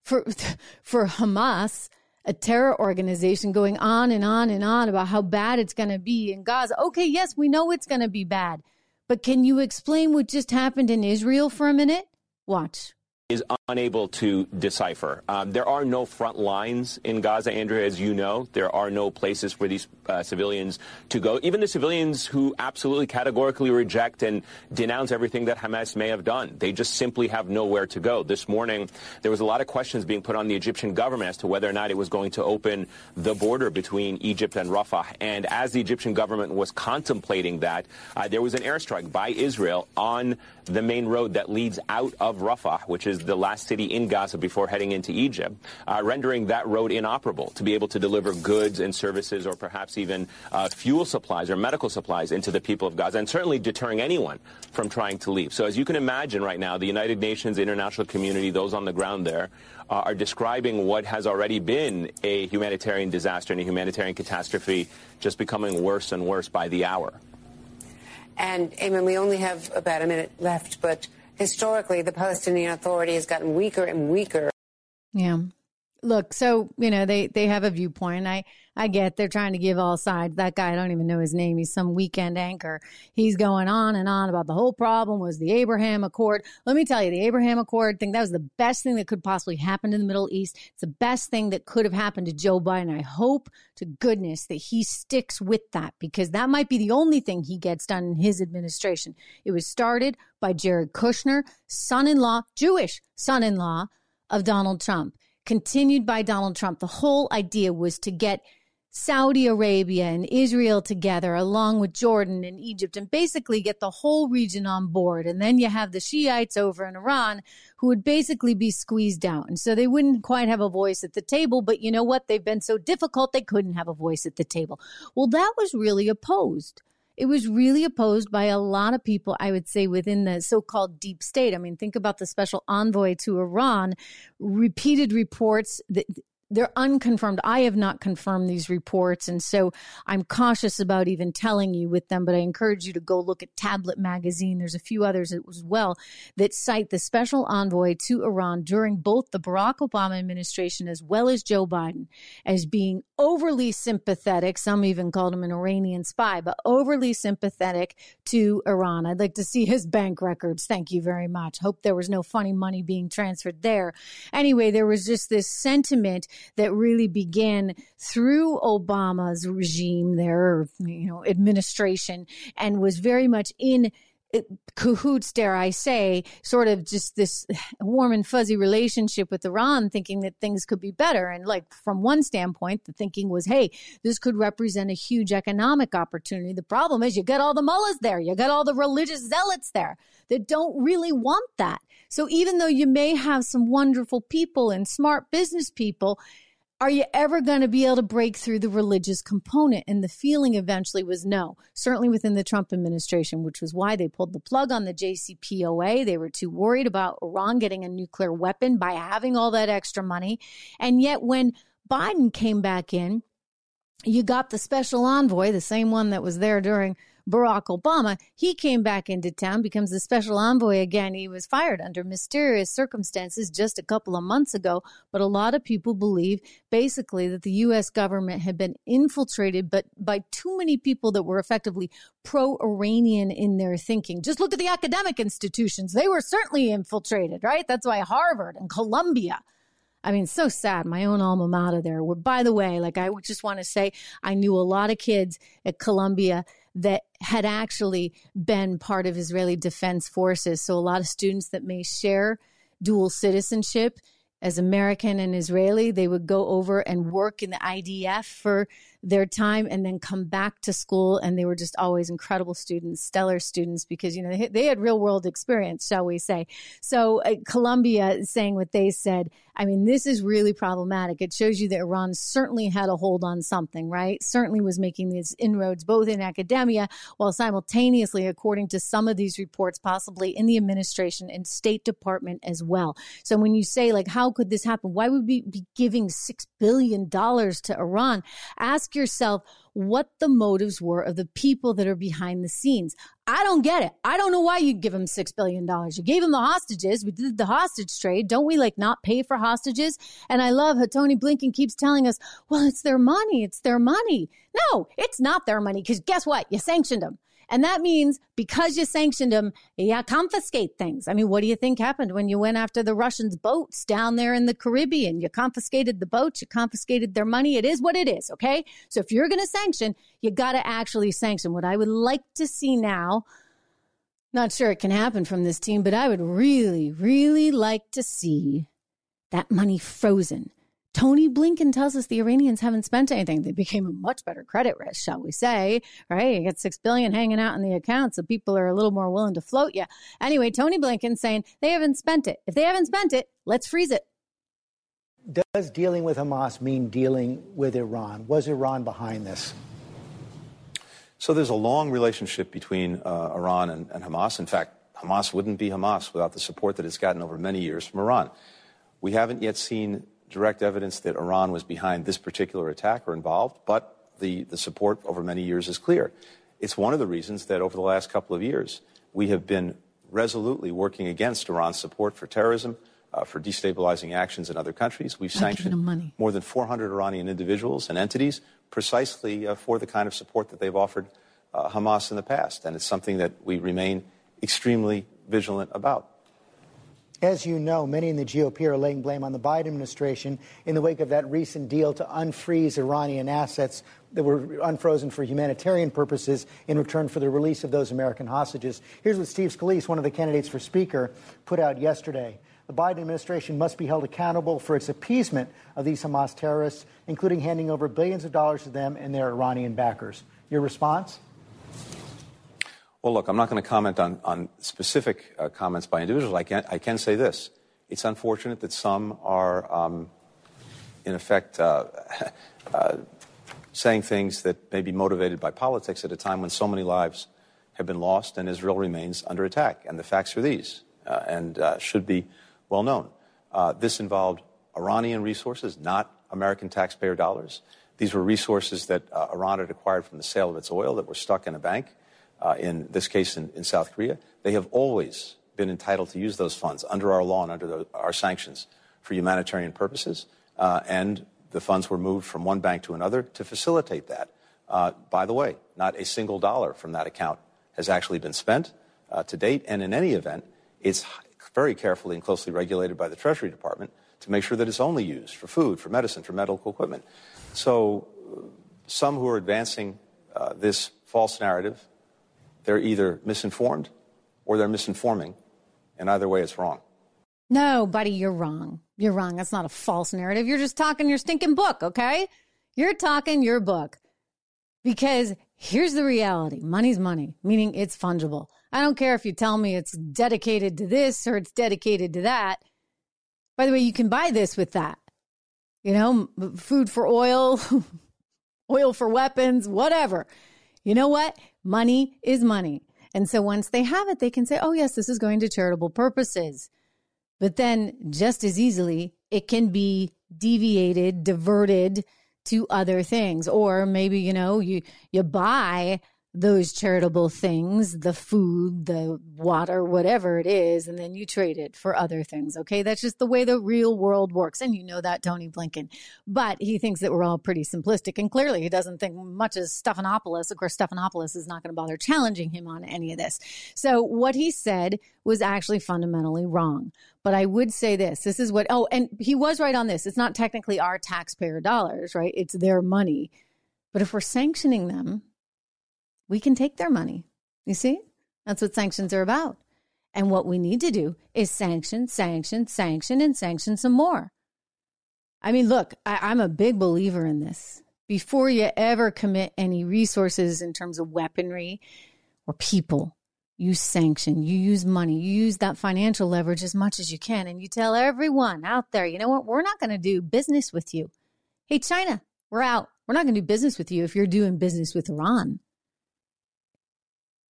for, for Hamas, a terror organization, going on and on and on about how bad it's going to be in Gaza. Okay, yes, we know it's going to be bad. But can you explain what just happened in Israel for a minute? Watch is unable to decipher. Um, there are no front lines in Gaza, Andrea, as you know. There are no places for these uh, civilians to go. Even the civilians who absolutely categorically reject and denounce everything that Hamas may have done, they just simply have nowhere to go. This morning, there was a lot of questions being put on the Egyptian government as to whether or not it was going to open the border between Egypt and Rafah. And as the Egyptian government was contemplating that, uh, there was an airstrike by Israel on the main road that leads out of Rafah, which is the last city in Gaza before heading into Egypt, uh, rendering that road inoperable to be able to deliver goods and services or perhaps even uh, fuel supplies or medical supplies into the people of Gaza, and certainly deterring anyone from trying to leave. So as you can imagine right now, the United Nations, international community, those on the ground there, uh, are describing what has already been a humanitarian disaster and a humanitarian catastrophe just becoming worse and worse by the hour. And, Ayman, we only have about a minute left, but historically, the Palestinian Authority has gotten weaker and weaker. Yeah. Look, so, you know, they, they have a viewpoint. I, I get they're trying to give all sides. That guy, I don't even know his name. He's some weekend anchor. He's going on and on about the whole problem was the Abraham Accord. Let me tell you, the Abraham Accord thing, that was the best thing that could possibly happen in the Middle East. It's the best thing that could have happened to Joe Biden. I hope to goodness that he sticks with that because that might be the only thing he gets done in his administration. It was started by Jared Kushner, son in law, Jewish son in law of Donald Trump continued by Donald Trump. The whole idea was to get Saudi Arabia and Israel together, along with Jordan and Egypt, and basically get the whole region on board. And then you have the Shiites over in Iran who would basically be squeezed out. And so they wouldn't quite have a voice at the table. But you know what? They've been so difficult, they couldn't have a voice at the table. Well, that was really opposed. It was really opposed by a lot of people, I would say, within the so called deep state. I mean, think about the special envoy to Iran, repeated reports that they're unconfirmed. I have not confirmed these reports. And so I'm cautious about even telling you with them, but I encourage you to go look at Tablet Magazine. There's a few others as well that cite the special envoy to Iran during both the Barack Obama administration as well as Joe Biden as being overly sympathetic. Some even called him an Iranian spy, but overly sympathetic to Iran. I'd like to see his bank records. Thank you very much. Hope there was no funny money being transferred there. Anyway, there was just this sentiment that really began through Obama's regime there, you know, administration, and was very much in cahoots, dare I say, sort of just this warm and fuzzy relationship with Iran, thinking that things could be better. And like from one standpoint, the thinking was, hey, this could represent a huge economic opportunity. The problem is you get all the mullahs there, you get all the religious zealots there that don't really want that. So even though you may have some wonderful people and smart business people, are you ever going to be able to break through the religious component? And the feeling eventually was no, certainly within the Trump administration, which was why they pulled the plug on the JCPOA. They were too worried about Iran getting a nuclear weapon by having all that extra money. And yet, when Biden came back in, you got the special envoy, the same one that was there during Barack Obama, he came back into town, becomes the special envoy again. He was fired under mysterious circumstances just a couple of months ago. But a lot of people believe basically that the U.S. government had been infiltrated, but by too many people that were effectively pro Iranian in their thinking. Just look at the academic institutions. They were certainly infiltrated, right? That's why Harvard and Columbia. I mean, so sad. My own alma mater there. Where, by the way, like I just want to say, I knew a lot of kids at Columbia that had actually been part of Israeli Defense Forces. So a lot of students that may share dual citizenship as American and Israeli, they would go over and work in the IDF for their time and then come back to school. And they were just always incredible students, stellar students, because, you know, they, had real world experience, shall we say. So uh, Columbia saying what they said, I mean, this is really problematic. It shows you that Iran certainly had a hold on something, right? Certainly was making these inroads both in academia while simultaneously, according to some of these reports, possibly in the administration and State Department as well. So when you say, like, how could this happen? Why would we be giving $6 billion to Iran? Ask yourself, what the motives were of the people that are behind the scenes. I don't get it. I don't know why you give them $6 billion. You gave them the hostages. We did the hostage trade. Don't we like not pay for hostages? And I love how Tony Blinken keeps telling us, well, it's their money. It's their money. No, it's not their money because guess what? You sanctioned them. And that means because you sanctioned them, you confiscate things. I mean, what do you think happened when you went after the Russians' boats down there in the Caribbean? You confiscated the boats, you confiscated their money. It is what it is, okay? So if you're going to sanction, you got to actually sanction. What I would like to see now, not sure it can happen from this team, but I would really, really like to see that money frozen Tony Blinken tells us the Iranians haven't spent anything. They became a much better credit risk, shall we say? Right? You got six billion hanging out in the account, so people are a little more willing to float you. Anyway, Tony Blinken saying they haven't spent it. If they haven't spent it, let's freeze it. Does dealing with Hamas mean dealing with Iran? Was Iran behind this? So there's a long relationship between uh, Iran and, and Hamas. In fact, Hamas wouldn't be Hamas without the support that it's gotten over many years from Iran. We haven't yet seen direct evidence that Iran was behind this particular attack or involved, but the, the support over many years is clear. It's one of the reasons that over the last couple of years, we have been resolutely working against Iran's support for terrorism, uh, for destabilizing actions in other countries. We've sanctioned more than 400 Iranian individuals and entities precisely uh, for the kind of support that they've offered uh, Hamas in the past. And it's something that we remain extremely vigilant about. As you know, many in the GOP are laying blame on the Biden administration in the wake of that recent deal to unfreeze Iranian assets that were unfrozen for humanitarian purposes in return for the release of those American hostages. Here's what Steve Scalise, one of the candidates for Speaker, put out yesterday. The Biden administration must be held accountable for its appeasement of these Hamas terrorists, including handing over billions of dollars to them and their Iranian backers. Your response? Well, look, I'm not going to comment on, on specific uh, comments by individuals. I can, I can say this. It's unfortunate that some are, um, in effect, uh, uh, saying things that may be motivated by politics at a time when so many lives have been lost and Israel remains under attack. And the facts are these uh, and uh, should be well known. Uh, this involved Iranian resources, not American taxpayer dollars. These were resources that Iran had acquired from the sale of its oil that were stuck in a bank uh, in this case in, in, South Korea, they have always been entitled to use those funds under our law and under the, our sanctions for humanitarian purposes. Uh, and the funds were moved from one bank to another to facilitate that. Uh, by the way, not a single dollar from that account has actually been spent uh, to date. And in any event, it's very carefully and closely regulated by the Treasury Department to make sure that it's only used for food, for medicine, for medical equipment. So uh, some who are advancing uh, this false narrative they're either misinformed or they're misinforming. And either way, it's wrong. No, buddy, you're wrong. You're wrong. That's not a false narrative. You're just talking your stinking book, okay? You're talking your book. Because here's the reality money's money, meaning it's fungible. I don't care if you tell me it's dedicated to this or it's dedicated to that. By the way, you can buy this with that. you know, food for oil, oil for weapons, whatever. You know what? Money is money. And so once they have it, they can say, oh, yes, this is going to charitable purposes. But then just as easily, it can be deviated, diverted to other things. Or maybe, you know, you, you buy those charitable things, the food, the water, whatever it is, and then you trade it for other things. Okay. That's just the way the real world works. And you know that, Tony Blinken. But he thinks that we're all pretty simplistic. And clearly he doesn't think much as Stephanopoulos. Of course, Stephanopoulos is not going to bother challenging him on any of this. So what he said was actually fundamentally wrong. But I would say this this is what, oh, and he was right on this. It's not technically our taxpayer dollars, right? It's their money. But if we're sanctioning them, we can take their money. You see? That's what sanctions are about. And what we need to do is sanction, sanction, sanction, and sanction some more. I mean, look, I, am a big believer in this. Before you ever commit any resources in terms of weaponry or people, you sanction, you use money, you use that financial leverage as much as you can, and you tell everyone out there, you know what, we're not going to do business with you. Hey, China, we're out. We're not going to do business with you if you're doing business with Iran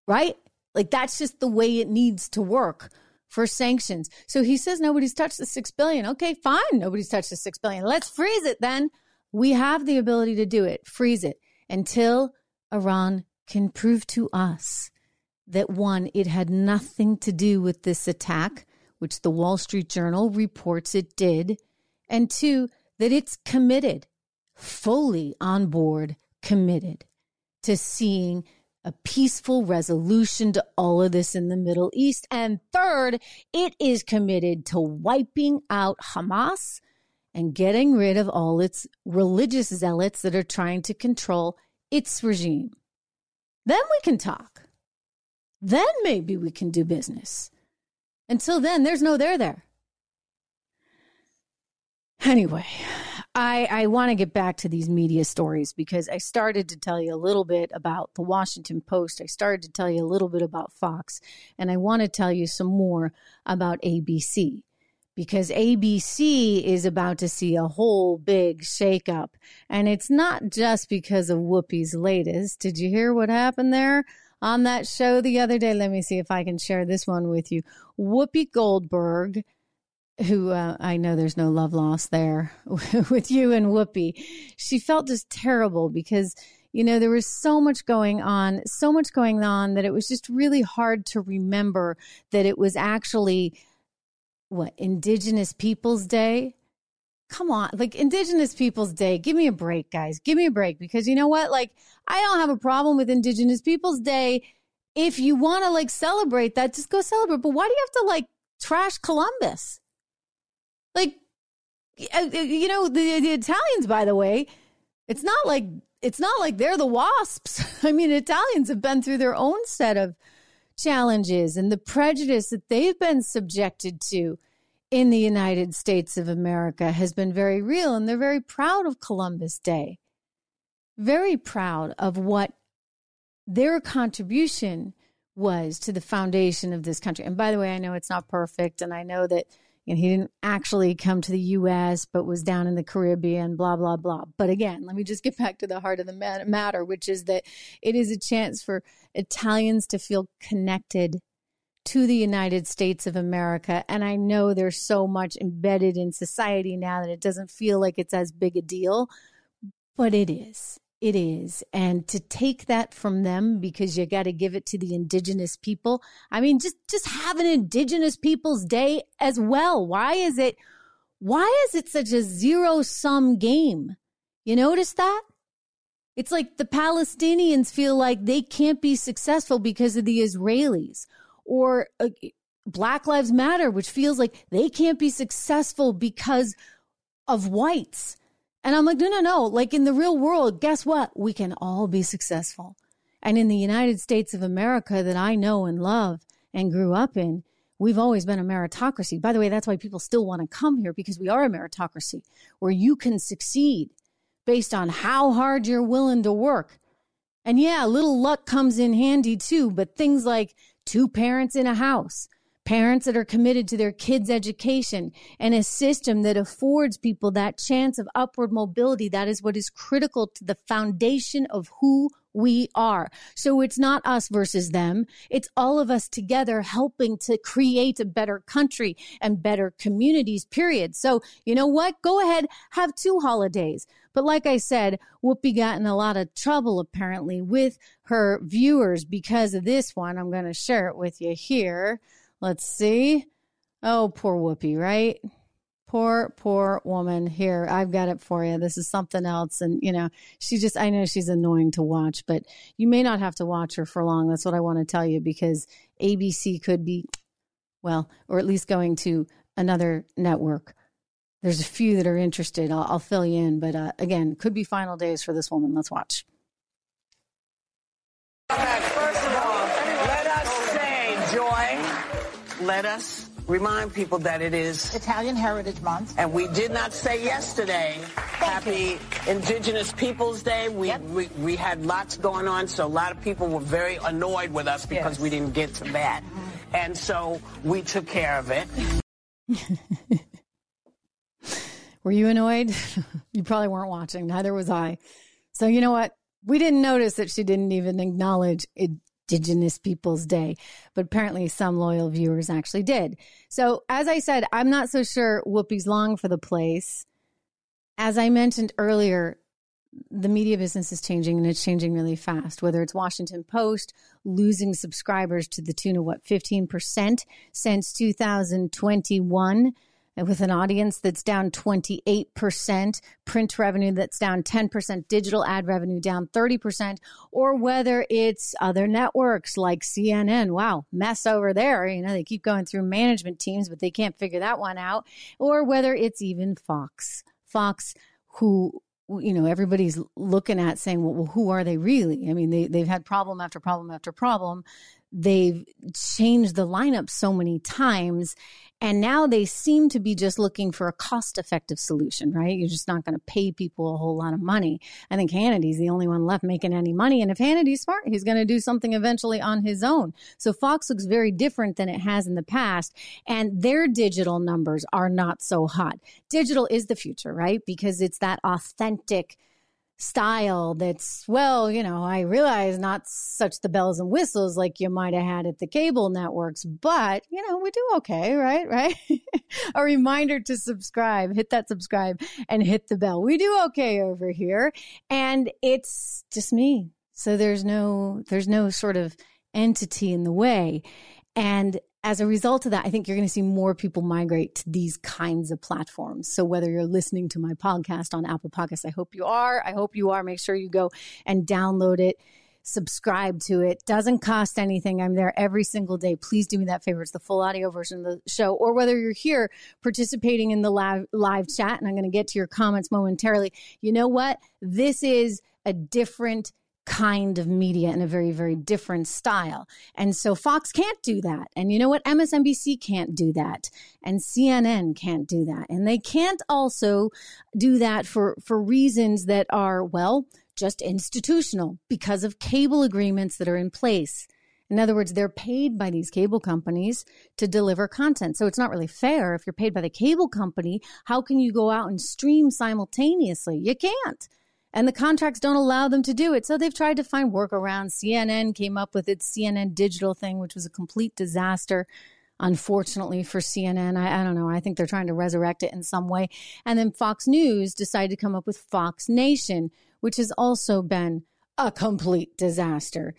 right? Like that's just the way it needs to work for sanctions. So he says nobody's touched the 6 billion. Okay, fine. Nobody's touched the 6 billion. Let's freeze it then. We have the ability to do it. Freeze it until Iran can prove to us that one, it had nothing to do with this attack, which the Wall Street Journal reports it did, and two, that it's committed, fully on board, committed to seeing a peaceful resolution to all of this in the Middle East. And third, it is committed to wiping out Hamas and getting rid of all its religious zealots that are trying to control its regime. Then we can talk. Then maybe we can do business. Until then, there's no there there. Anyway, I, I want to get back to these media stories because I started to tell you a little bit about the Washington Post. I started to tell you a little bit about Fox, and I want to tell you some more about ABC because ABC is about to see a whole big shakeup. And it's not just because of Whoopi's latest. Did you hear what happened there? On that show the other day, let me see if I can share this one with you. Whoopi Goldberg who uh, I know there's no love lost there with you and Whoopi. She felt just terrible because, you know, there was so much going on, so much going on that it was just really hard to remember that it was actually what Indigenous Peoples Day. Come on, like Indigenous Peoples Day. Give me a break, guys. Give me a break because you know what? Like, I don't have a problem with Indigenous Peoples Day. If you want to like celebrate that, just go celebrate. But why do you have to like trash Columbus? Like, uh, uh, you know, the, the Italians, by the way, it's not like it's not like they're the wasps. I mean, Italians have been through their own set of challenges and the prejudice that they've been subjected to in the United States of America has been very real, and they're very proud of Columbus Day. Very proud of what their contribution was to the foundation of this country. And by the way, I know it's not perfect, and I know that and he didn't actually come to the US, but was down in the Caribbean, blah, blah, blah. But again, let me just get back to the heart of the matter, which is that it is a chance for Italians to feel connected to the United States of America. And I know there's so much embedded in society now that it doesn't feel like it's as big a deal, but it is. It is. And to take that from them because you got to give it to the indigenous people. I mean, just, just have an indigenous people's day as well. Why is it, why is it such a zero sum game? You notice that? It's like the Palestinians feel like they can't be successful because of the Israelis or uh, Black Lives Matter, which feels like they can't be successful because of whites. And I'm like, no, no, no. Like in the real world, guess what? We can all be successful. And in the United States of America that I know and love and grew up in, we've always been a meritocracy. By the way, that's why people still want to come here because we are a meritocracy where you can succeed based on how hard you're willing to work. And yeah, a little luck comes in handy too, but things like two parents in a house, parents that are committed to their kids' education, and a system that affords people that chance of upward mobility. That is what is critical to the foundation of who we are. So it's not us versus them. It's all of us together helping to create a better country and better communities, period. So, you know what? Go ahead, have two holidays. But like I said, Whoopi got in a lot of trouble apparently with her viewers because of this one. I'm going to share it with you here. Let's see. Oh, poor Whoopi, right? Poor, poor woman. Here, I've got it for you. This is something else. And, you know, she just, I know she's annoying to watch, but you may not have to watch her for long. That's what I want to tell you because ABC could be, well, or at least going to another network. There's a few that are interested. I'll, I'll fill you in. But uh, again, could be final days for this woman. Let's watch. First of all, let us say, Joy, let us remind people that it is Italian Heritage Month. And we did not say yesterday, Happy Indigenous Peoples Day. We, yep. we, we had lots going on, so a lot of people were very annoyed with us because yes. we didn't get to that. Mm-hmm. And so we took care of it. were you annoyed? you probably weren't watching. Neither was I. So you know what? We didn't notice that she didn't even acknowledge it Indigenous Peoples Day, but apparently some loyal viewers actually did. So, as I said, I'm not so sure Whoopi's long for the place. As I mentioned earlier, the media business is changing and it's changing really fast. Whether it's Washington Post losing subscribers to the tune of what, 15% since 2021 with an audience that's down 28%, print revenue that's down 10%, digital ad revenue down 30%, or whether it's other networks like CNN. Wow, mess over there. You know, they keep going through management teams, but they can't figure that one out. Or whether it's even Fox. Fox, who you know everybody's looking at saying well, well who are they really i mean they, they've had problem after problem after problem they've changed the lineup so many times and now they seem to be just looking for a cost effective solution, right? You're just not going to pay people a whole lot of money. I think Hannity's the only one left making any money. And if Hannity's smart, he's going to do something eventually on his own. So Fox looks very different than it has in the past. And their digital numbers are not so hot. Digital is the future, right? Because it's that authentic style that's well you know i realize not such the bells and whistles like you might have had at the cable networks but you know we do okay right right? A reminder to subscribe hit that subscribe and hit the bell. We do okay over here and it's just me. So there's no there's no sort of entity in the way. And as a result of that, I think you're going to see more people migrate to these kinds of platforms. So whether you're listening to my podcast on Apple Podcasts, I hope you are. I hope you are. Make sure you go and download it subscribe to it. Doesn't cost anything. I'm there every single day. Please do me that favor. It's the full audio version of the show. Or whether you're here participating in the live, live chat, and I'm going to get to your comments momentarily. You know what? This is a different kind of media in a very, very different style. And so Fox can't do that. And you know what? MSNBC can't do that. And CNN can't do that. And they can't also do that for, for reasons that are, well, just institutional because of cable agreements that are in place. In other words, they're paid by these cable companies to deliver content. So it's not really fair. If you're paid by the cable company, how can you go out and stream simultaneously? You can't and the contracts don't allow them to do it. So they've tried to find workarounds. CNN came up with its CNN digital thing, which was a complete disaster. Unfortunately for CNN, I, I, don't know. I think they're trying to resurrect it in some way. And then Fox News decided to come up with Fox Nation, which has also been a complete disaster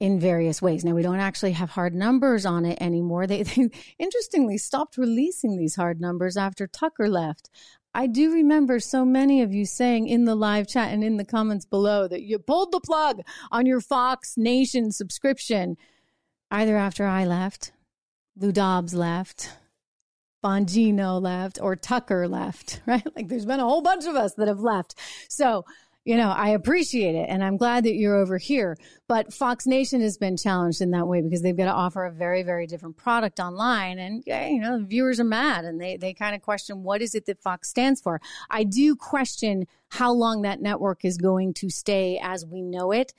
in various ways. Now we don't actually have hard numbers on it anymore. They, they interestingly stopped releasing these hard numbers after Tucker left. I do remember so many of you saying in the live chat and in the comments below that you pulled the plug on your Fox Nation subscription either after I left, Lou Dobbs left, Bongino left, or Tucker left, right? Like there's been a whole bunch of us that have left. So you know, I appreciate it and I'm glad that you're over here. But Fox Nation has been challenged in that way because they've got to offer a very, very different product online. And, you know, viewers are mad and they, they kind of question what is it that Fox stands for. I do question how long that network is going to stay as we know it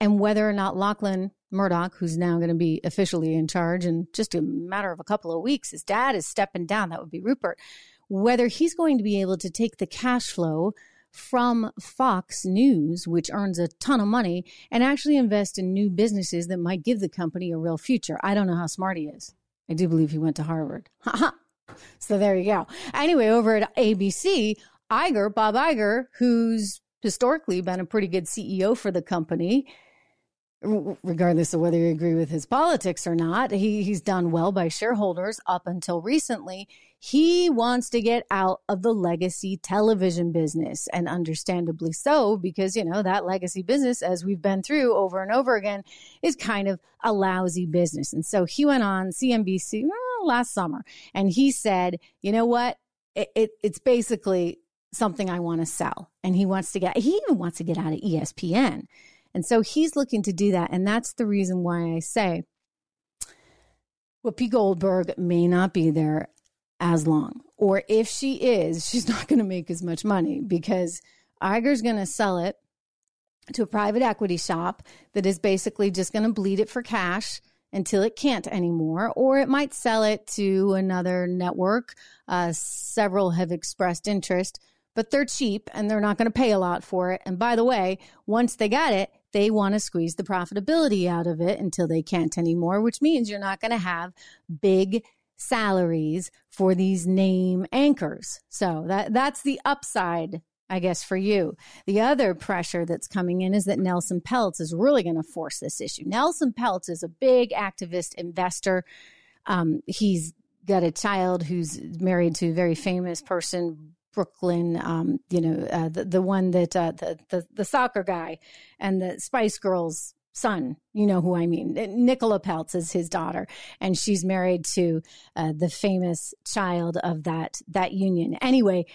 and whether or not Lachlan Murdoch, who's now going to be officially in charge in just a matter of a couple of weeks. His dad is stepping down. That would be Rupert. Whether he's going to be able to take the cash flow from Fox News, which earns a ton of money, and actually invest in new businesses that might give the company a real future. I don't know how smart he is. I do believe he went to Harvard. so there you go. Anyway, over at ABC, Iger, Bob Iger, who's historically been a pretty good CEO for the company, regardless of whether you agree with his politics or not. He, he's done well by shareholders up until recently. He wants to get out of the legacy television business, and understandably so, because, you know, that legacy business, as we've been through over and over again, is kind of a lousy business. And so he went on CNBC well, last summer and he said, you know what? It, it, it's basically something I want to sell. And he wants to get, he even wants to get out of ESPN. And so he's looking to do that. And that's the reason why I say Whoopi Goldberg may not be there as long. Or if she is, she's not going to make as much money because Iger's going to sell it to a private equity shop that is basically just going to bleed it for cash until it can't anymore, or it might sell it to another network. Uh, several have expressed interest, but they're cheap and they're not going to pay a lot for it. And by the way, once they got it, they want to squeeze the profitability out of it until they can't anymore, which means you're not going to have big salaries for these name anchors. So that that's the upside I guess for you. The other pressure that's coming in is that Nelson Peltz is really going to force this issue. Nelson Peltz is a big activist investor. Um, he's got a child who's married to a very famous person, Brooklyn, um, you know, uh, the, the one that uh, the, the, the soccer guy and the Spice Girls son. You know who I mean. Nicola Peltz is his daughter, and she's married to uh, the famous child of that that union. Anyway,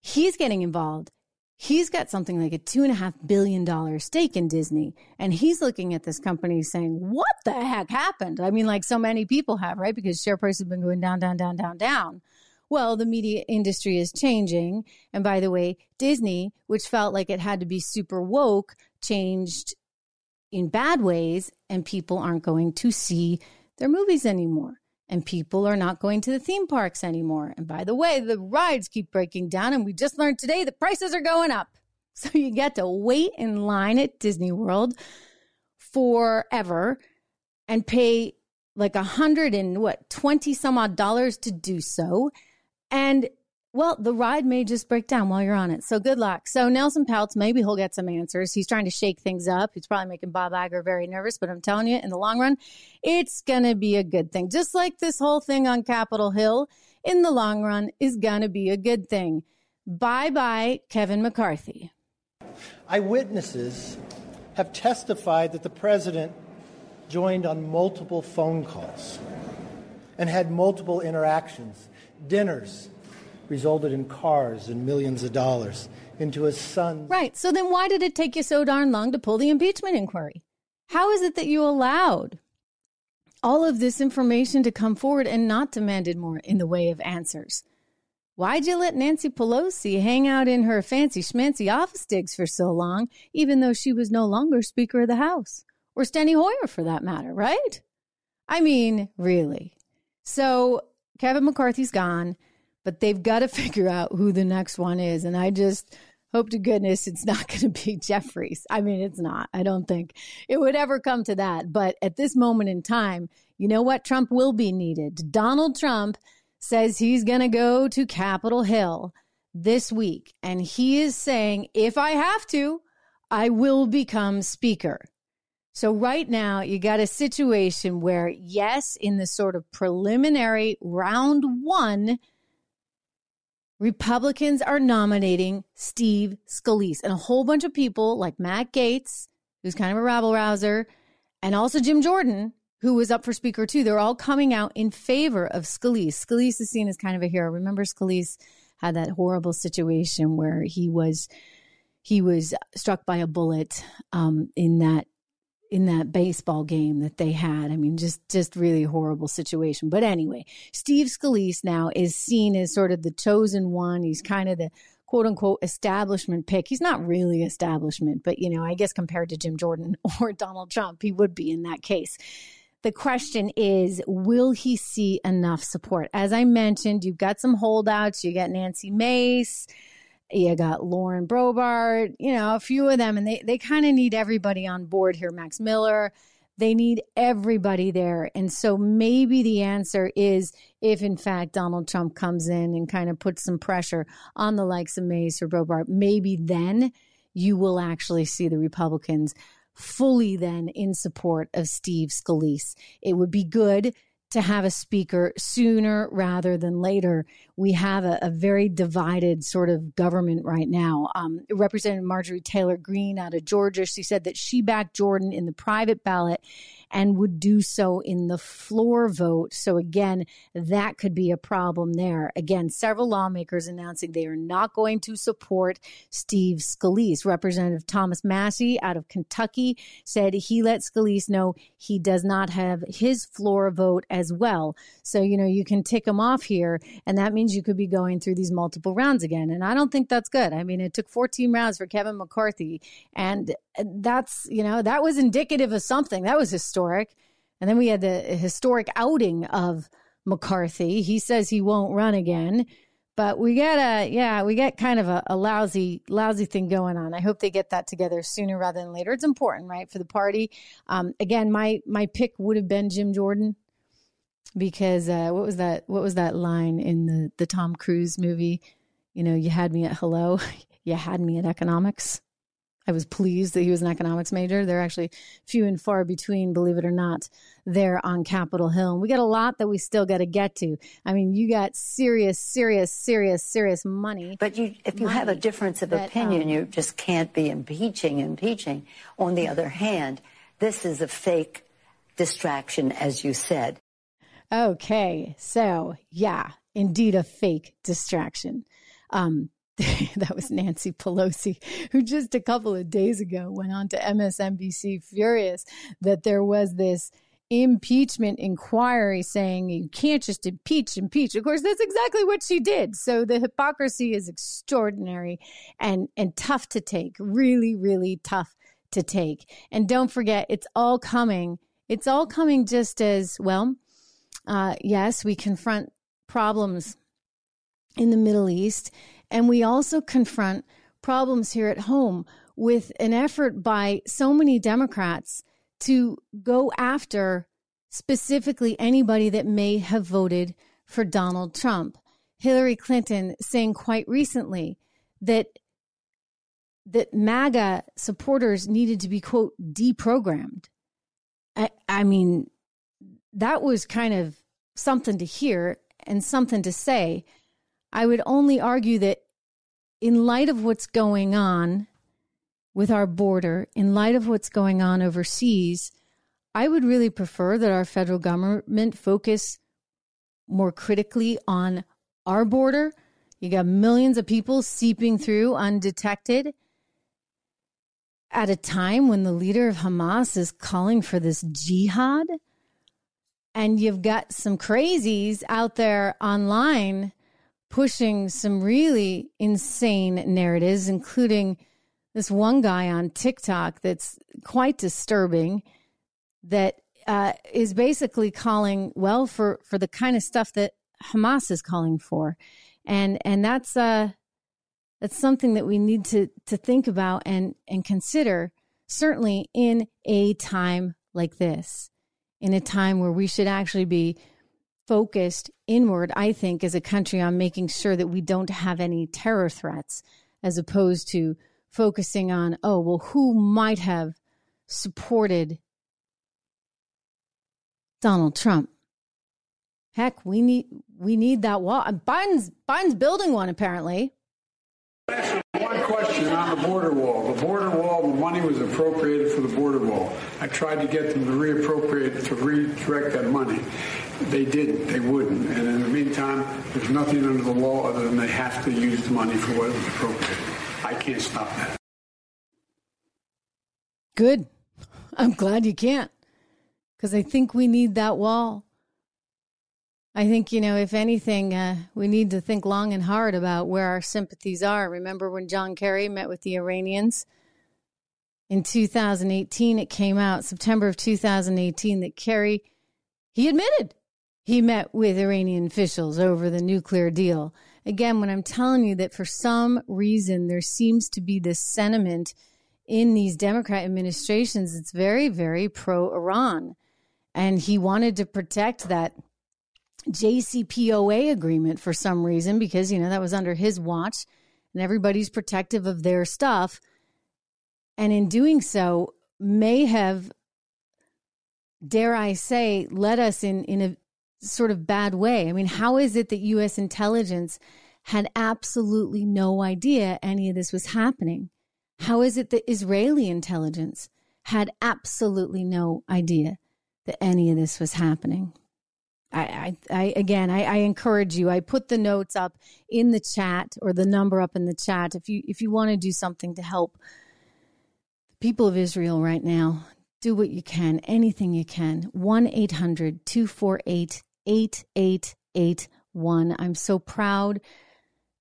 he's getting involved. He's got something like a two and a half billion dollar stake in Disney, and he's looking at this company saying, "What the heck happened?" I mean, like so many people have, right? Because share price has been going down, down, down, down, down well, the media industry is changing. And by the way, Disney, which felt like it had to be super woke, changed in bad ways, and people aren't going to see their movies anymore. And people are not going to the theme parks anymore. And by the way, the rides keep breaking down. And we just learned today the prices are going up. So you get to wait in line at Disney World forever and pay like a hundred and what, 20 some odd dollars to do so. And well, the ride may just break down while you're on it. So good luck. So Nelson Peltz, maybe he'll get some answers. He's trying to shake things up. He's probably making Bob Iger very nervous, but I'm telling you, in the long run, it's going to be a good thing. Just like this whole thing on Capitol Hill, in the long run, is going to be a good thing. Bye bye, Kevin McCarthy. Eyewitnesses have testified that the president joined on multiple phone calls and had multiple interactions dinners resulted in cars and millions of dollars into his son. Right. So then why did it take you so darn long to pull the impeachment inquiry? How is it that you allowed all of this information to come forward and not demanded more in the way of answers? Why'd you let Nancy Pelosi hang out in her fancy schmancy office digs for so long, even though she was no longer Speaker of the House? Or Steny Hoyer, for that matter, right? I mean, really. So Kevin McCarthy's gone, but they've got to figure out who the next one is. And I just hope to goodness it's not going to be Jeffries. I mean, it's not. I don't think it would ever come to that. But at this moment in time, you know what? Trump will be needed. Donald Trump says he's going to go to Capitol Hill this week. And he is saying, if I have to, I will become speaker. So right now you got a situation where yes, in the sort of preliminary round one, Republicans are nominating Steve Scalise and a whole bunch of people like Matt Gaetz, who's kind of a rabble rouser, and also Jim Jordan, who was up for speaker too. They're all coming out in favor of Scalise. Scalise is seen as kind of a hero. Remember Scalise had that horrible situation where he was he was struck by a bullet um, in that in that baseball game that they had. I mean, just just really horrible situation. But anyway, Steve Scalise now is seen as sort of the chosen one. He's kind of the quote unquote establishment pick. He's not really establishment, but you know, I guess compared to Jim Jordan or Donald Trump, he would be in that case. The question is, will he see enough support? As I mentioned, you've got some holdouts. You got Nancy Mace, you got Lauren Boebert, you know, a few of them, and they, they kind of need everybody on board here. Max Miller, they need everybody there. And so maybe the answer is if, in fact, Donald Trump comes in and kind of puts some pressure on the likes of Mace or Boebert, maybe then you will actually see the Republicans fully then in support of Steve Scalise. It would be good to have a speaker sooner rather than later. We have a, a very divided sort of government right now. Um, Representative Marjorie Taylor Greene out of Georgia, she said that she backed Jordan in the private ballot and would do so in the floor vote. So, again, that could be a problem there. Again, several lawmakers announcing they are not going to support Steve Scalise. Representative Thomas Massie out of Kentucky said he let Scalise know he does not have his floor vote as well. So, you know, you can tick him off here, and that means you could be going through these multiple rounds again. And I don't think that's good. I mean, it took 14 rounds for Kevin McCarthy, and that's, you know, that was indicative of something. That was historic. And then we had the historic outing of McCarthy. He says he won't run again. But we got a yeah, we get kind of a, a, lousy lousy thing going on. I hope they get that together sooner rather than later. It's important, right, for the party. Um, again, my my pick would have been Jim Jordan because uh, what was that? What was that line in the the Tom Cruise movie? You know, you had me at hello, you had me at economics. I was pleased that he was an economics major. They're actually few and far between, believe it or not, there on Capitol Hill. And we got a lot that we still got to get to. I mean, you got serious, serious, serious, serious money. But you, if you have a difference of that, opinion, um, you just can't be impeaching, impeaching. On the other hand, this is a fake distraction, as you said. Okay. So, yeah, indeed a fake distraction. Um, that was Nancy Pelosi, who just a couple of days ago went on to MSNBC furious that there was this impeachment inquiry saying you can't just impeach, impeach. Of course, that's exactly what she did. So the hypocrisy is extraordinary and, and tough to take, really, really tough to take. And don't forget, it's all coming. It's all coming just as well. Uh, yes, we confront problems in the Middle East and we also confront problems here at home with an effort by so many Democrats to go after specifically anybody that may have voted for Donald Trump. Hillary Clinton saying quite recently that that MAGA supporters needed to be quote deprogrammed. I, I mean, that was kind of something to hear and something to say. I would only argue that in light of what's going on with our border, in light of what's going on overseas, I would really prefer that our federal government focus more critically on our border. You got millions of people seeping through undetected at a time when the leader of Hamas is calling for this jihad. And you've got some crazies out there online pushing some really insane narratives, including this one guy on TikTok that's quite disturbing that uh, is basically calling well for for the kind of stuff that Hamas is calling for, and and that's uh that's something that we need to to think about and and consider certainly in a time like this, in a time where we should actually be focused inward, I think, as a country on making sure that we don't have any terror threats, as opposed to focusing on, oh, well, who might have supported Donald Trump? Heck, we need we need that wall. Biden's Biden's building one apparently. One question on the border wall. The border wall, the money was appropriated for the border wall. I tried to get them to reappropriate to redirect that money. They didn't. They wouldn't. And in the meantime, there's nothing under the law other than they have to use the money for what was appropriate. I can't stop that. Good. I'm glad you can't. Because I think we need that wall. I think, you know, if anything, uh, we need to think long and hard about where our sympathies are. Remember when John Kerry met with the Iranians in 2018? It came out September of 2018 that Kerry, he admitted he met with Iranian officials over the nuclear deal. Again, when I'm telling you that for some reason there seems to be this sentiment in these Democrat administrations, it's very, very pro Iran. And he wanted to protect that JCPOA agreement for some reason because, you know, that was under his watch and everybody's protective of their stuff. And in doing so, may have, dare I say, led us in, in a sort of bad way. I mean, how is it that U.S. intelligence had absolutely no idea any of this was happening? How is it that Israeli intelligence had absolutely no idea that any of this was happening? I, I, I again, I, I, encourage you. I put the notes up in the chat or the number up in the chat if you if you want to do something to help the people of Israel right now. Do what you can, anything you can. 1 800 248 8881. I'm so proud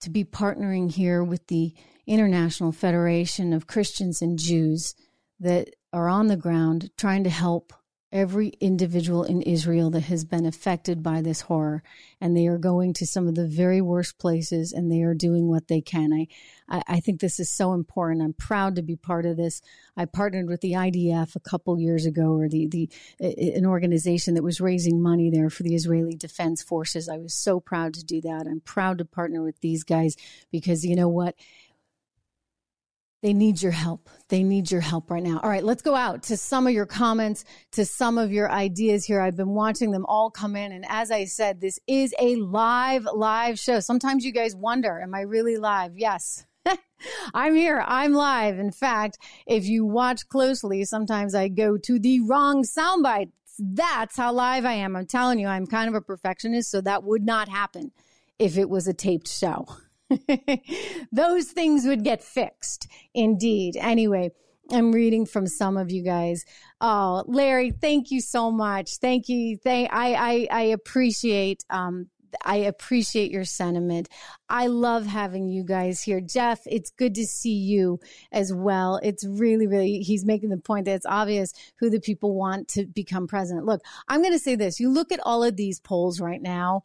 to be partnering here with the International Federation of Christians and Jews that are on the ground trying to help every individual in Israel that has been affected by this horror. And they are going to some of the very worst places and they are doing what they can. I, I, I think this is so important. I'm proud to be part of this. I partnered with the IDF a couple years ago, or the, the an organization that was raising money there for the Israeli Defense Forces. I was so proud to do that. I'm proud to partner with these guys because you know what? They need your help. They need your help right now. All right, let's go out to some of your comments, to some of your ideas here. I've been watching them all come in. And as I said, this is a live, live show. Sometimes you guys wonder, am I really live? Yes. I'm here. I'm live. In fact, if you watch closely, sometimes I go to the wrong soundbite. That's how live I am. I'm telling you, I'm kind of a perfectionist, so that would not happen if it was a taped show. Those things would get fixed indeed. Anyway, I'm reading from some of you guys. Oh, Larry, thank you so much. Thank you. Thank I I, I appreciate um I appreciate your sentiment. I love having you guys here. Jeff, it's good to see you as well. It's really, really, he's making the point that it's obvious who the people want to become president. Look, I'm going to say this. You look at all of these polls right now,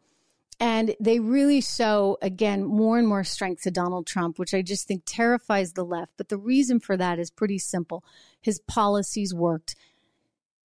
and they really show, again, more and more strength to Donald Trump, which I just think terrifies the left. But the reason for that is pretty simple his policies worked.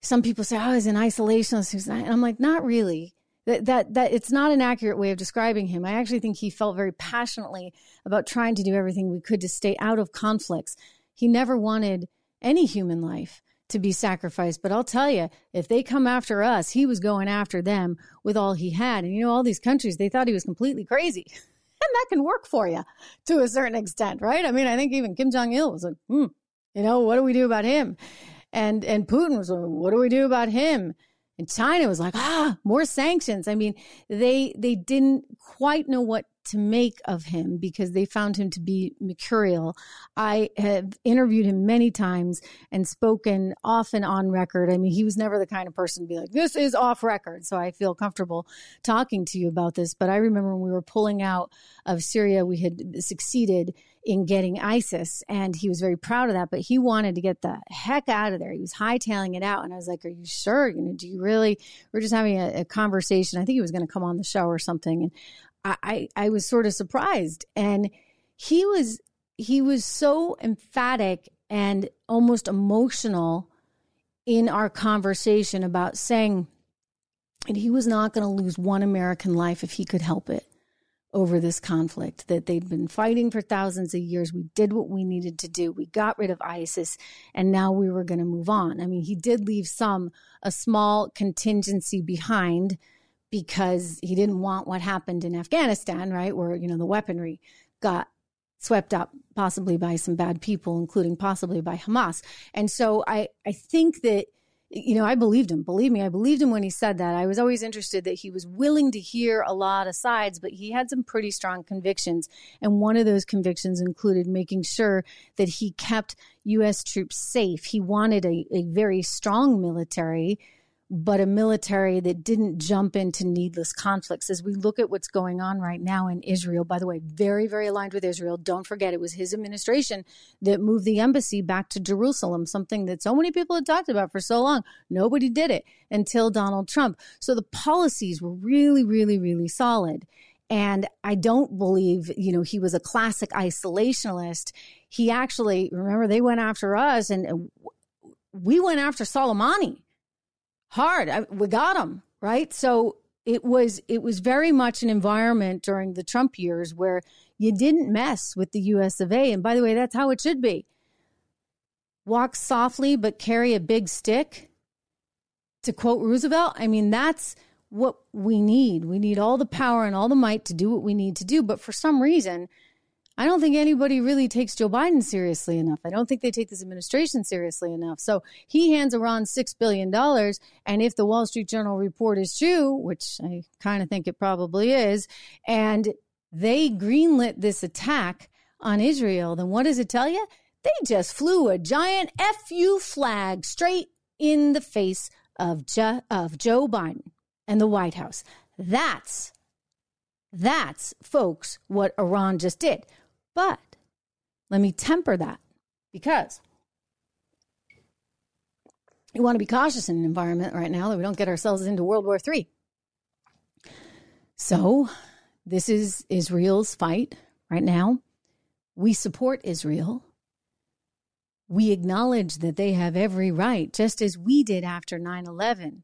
Some people say, oh, he's an isolationist. And I'm like, not really. That, that, that it's not an accurate way of describing him. I actually think he felt very passionately about trying to do everything we could to stay out of conflicts. He never wanted any human life to be sacrificed. But I'll tell you, if they come after us, he was going after them with all he had. And you know, all these countries, they thought he was completely crazy. and that can work for you to a certain extent, right? I mean, I think even Kim Jong il was like, hmm, you know, what do we do about him? And and Putin was like, what do we do about him? And China was like, ah, more sanctions. I mean, they they didn't quite know what to make of him because they found him to be mercurial. I have interviewed him many times and spoken often on record. I mean, he was never the kind of person to be like, this is off record. So I feel comfortable talking to you about this. But I remember when we were pulling out of Syria, we had succeeded in getting ISIS, and he was very proud of that. But he wanted to get the heck out of there. He was hightailing it out, and I was like, "Are you sure? You know, do you really?" We are just having a, a conversation. I think he was going to come on the show or something, and I, I was sort of surprised. And he was he was so emphatic and almost emotional in our conversation about saying that he was not going to lose one American life if he could help it over this conflict that they'd been fighting for thousands of years. We did what we needed to do. We got rid of ISIS and now we were going to move on. I mean, he did leave some, a small contingency behind because he didn't want what happened in Afghanistan, right? Where, you know, the weaponry got swept up possibly by some bad people, including possibly by Hamas. And so I, I think that, you know, I believed him. Believe me, I believed him when he said that. I was always interested that he was willing to hear a lot of sides, but he had some pretty strong convictions. And one of those convictions included making sure that he kept U.S. troops safe. He wanted a, a very strong military but a military that didn't jump into needless conflicts. As we look at what's going on right now in Israel, by the way, very, very aligned with Israel. Don't forget, it was his administration that moved the embassy back to Jerusalem, something that so many people had talked about for so long. Nobody did it until Donald Trump. So the policies were really, really, really solid. And I don't believe, you know, he was a classic isolationist. He actually, remember, they went after us and uh, we went after Soleimani hard. I, we got them right? So it was it was very much an environment during the Trump years where you didn't mess with the US of A. And by the way, that's how it should be. Walk softly but carry a big stick. To quote Roosevelt, I mean that's what we need. We need all the power and all the might to do what we need to do. But for some reason, I don't think anybody really takes Joe Biden seriously enough. I don't think they take this administration seriously enough. So he hands Iran $6 billion. And if the Wall Street Journal report is true, which I kind of think it probably is, and they greenlit this attack on Israel, then what does it tell you? They just flew a giant FU flag straight in the face of, jo- of Joe Biden and the White House. That's that's, folks, what Iran just did. But let me temper that because we want to be cautious in an environment right now that we don't get ourselves into World War III. So, this is Israel's fight right now. We support Israel. We acknowledge that they have every right, just as we did after 9 11,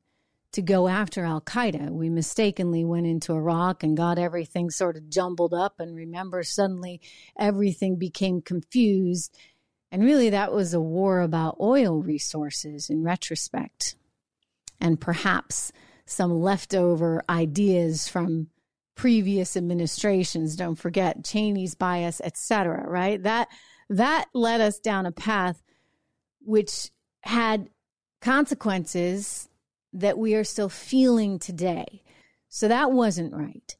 to go after Al Qaeda. We mistakenly went into Iraq and got everything sort of jumbled up. And remember, suddenly everything became confused. And really, that was a war about oil resources in retrospect. And perhaps some leftover ideas from previous administrations. Don't forget Cheney's bias, etc. Right? That that led us down a path which had consequences that we are still feeling today. So that wasn't right.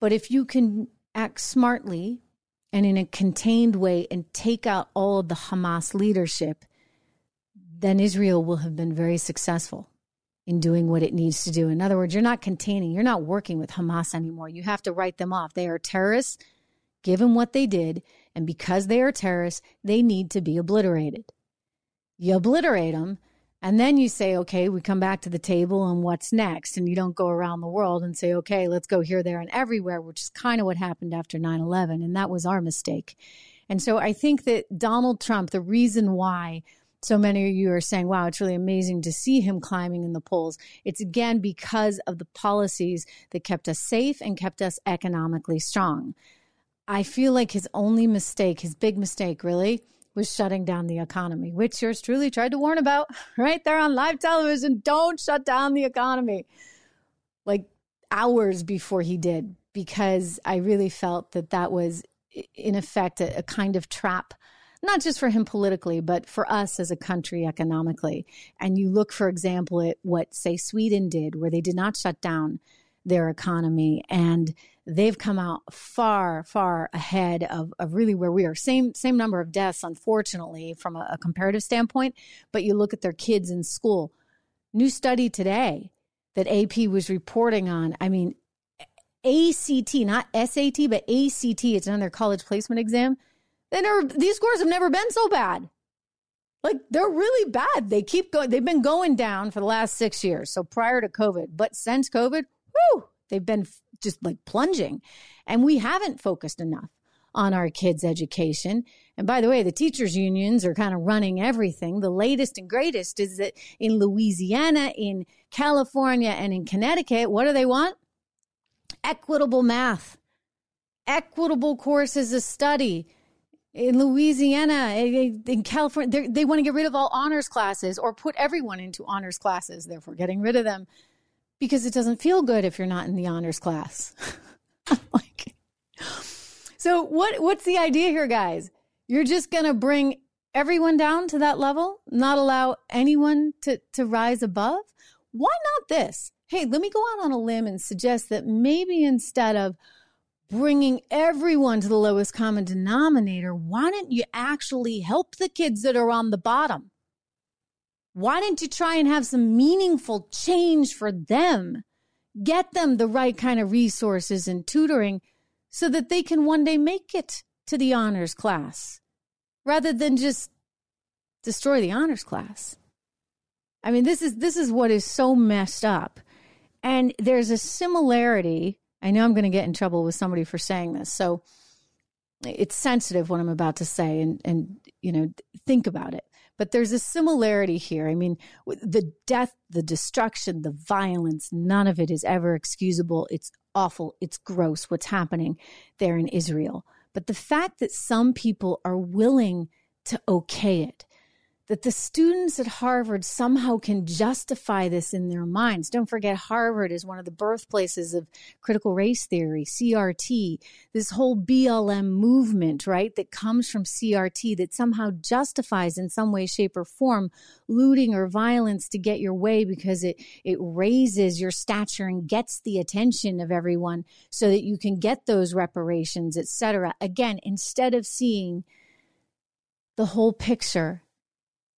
But if you can act smartly and in a contained way and take out all of the Hamas leadership, then Israel will have been very successful in doing what it needs to do. In other words, you're not containing, you're not working with Hamas anymore. You have to write them off. They are terrorists, given what they did. And because they are terrorists, they need to be obliterated. You obliterate them, and then you say, okay, we come back to the table and what's next? And you don't go around the world and say, okay, let's go here, there, and everywhere, which is kind of what happened after 9 11. And that was our mistake. And so I think that Donald Trump, the reason why so many of you are saying, wow, it's really amazing to see him climbing in the polls. It's again because of the policies that kept us safe and kept us economically strong. I feel like his only mistake, his big mistake, really, was shutting down the economy, which yours truly tried to warn about right there on live television. Don't shut down the economy. Like hours before he did, because I really felt that that was, in effect, a, a kind of trap not just for him politically, but for us as a country economically. And you look, for example, at what, say, Sweden did, where they did not shut down their economy and they've come out far, far ahead of, of really where we are. Same same number of deaths, unfortunately, from a, a comparative standpoint. But you look at their kids in school. New study today that AP was reporting on. I mean, ACT, not SAT, but ACT. It's another college placement exam. Then these scores have never been so bad. Like they're really bad. They keep going. They've been going down for the last six years. So prior to COVID, but since COVID, whoo, they've been just like plunging. And we haven't focused enough on our kids' education. And by the way, the teachers' unions are kind of running everything. The latest and greatest is that in Louisiana, in California, and in Connecticut, what do they want? Equitable math, equitable courses of study. In Louisiana, eh, eh, in California, they want to get rid of all honors classes or put everyone into honors classes, therefore getting rid of them because it doesn't feel good if you're not in the honors class. like, so what? What's the idea here, guys? You're just gonna bring everyone down to that level, not allow anyone to to rise above. Why not this? Hey, let me go out on a limb and suggest that maybe instead of bringing everyone to the lowest common denominator, why don't you actually help the kids that are on the bottom? Why didn't you try and have some meaningful change for them? Get them the right kind of resources and tutoring so that they can one day make it to the honors class rather than just destroy the honors class. I mean, this is this is what is so messed up. And there's a similarity. I know I'm going to get in trouble with somebody for saying this. So it's sensitive what I'm about to say and and you know, think about it. But there's a similarity here. I mean, the death, the destruction, the violence, none of it is ever excusable. It's awful. It's gross what's happening there in Israel. But the fact that some people are willing to okay it, that the students at Harvard somehow can justify this in their minds. Don't forget, Harvard is one of the birthplaces of critical race theory, CRT, this whole BLM movement, right, that comes from CRT that somehow justifies in some way, shape, or form looting or violence to get your way because it, it raises your stature and gets the attention of everyone so that you can get those reparations, etc. Again, instead of seeing the whole picture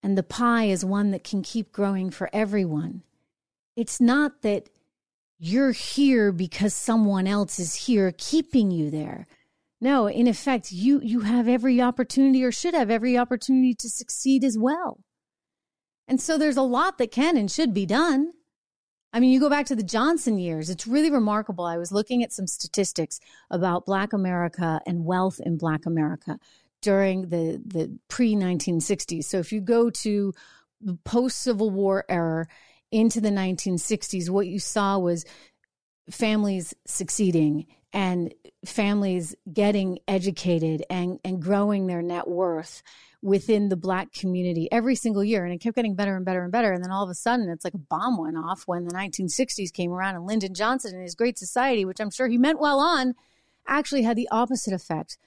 and the pie is one that can keep growing for everyone. It's not that you're here because someone else is here keeping you there. No, in effect, you you have every opportunity or should have every opportunity to succeed as well. And so there's a lot that can and should be done. I mean, you go back to the Johnson years, it's really remarkable. I was looking at some statistics about Black America and wealth in Black America during the, the pre 1960s. So if you go to the post Civil War era into the 1960s, what you saw was families succeeding and families getting educated and, and growing their net worth within the black community every single year. And it kept getting better and better and better. And then all of a sudden, it's like a bomb went off when the 1960s came around and Lyndon Johnson and his Great Society, which I'm sure he meant well on, actually had the opposite effect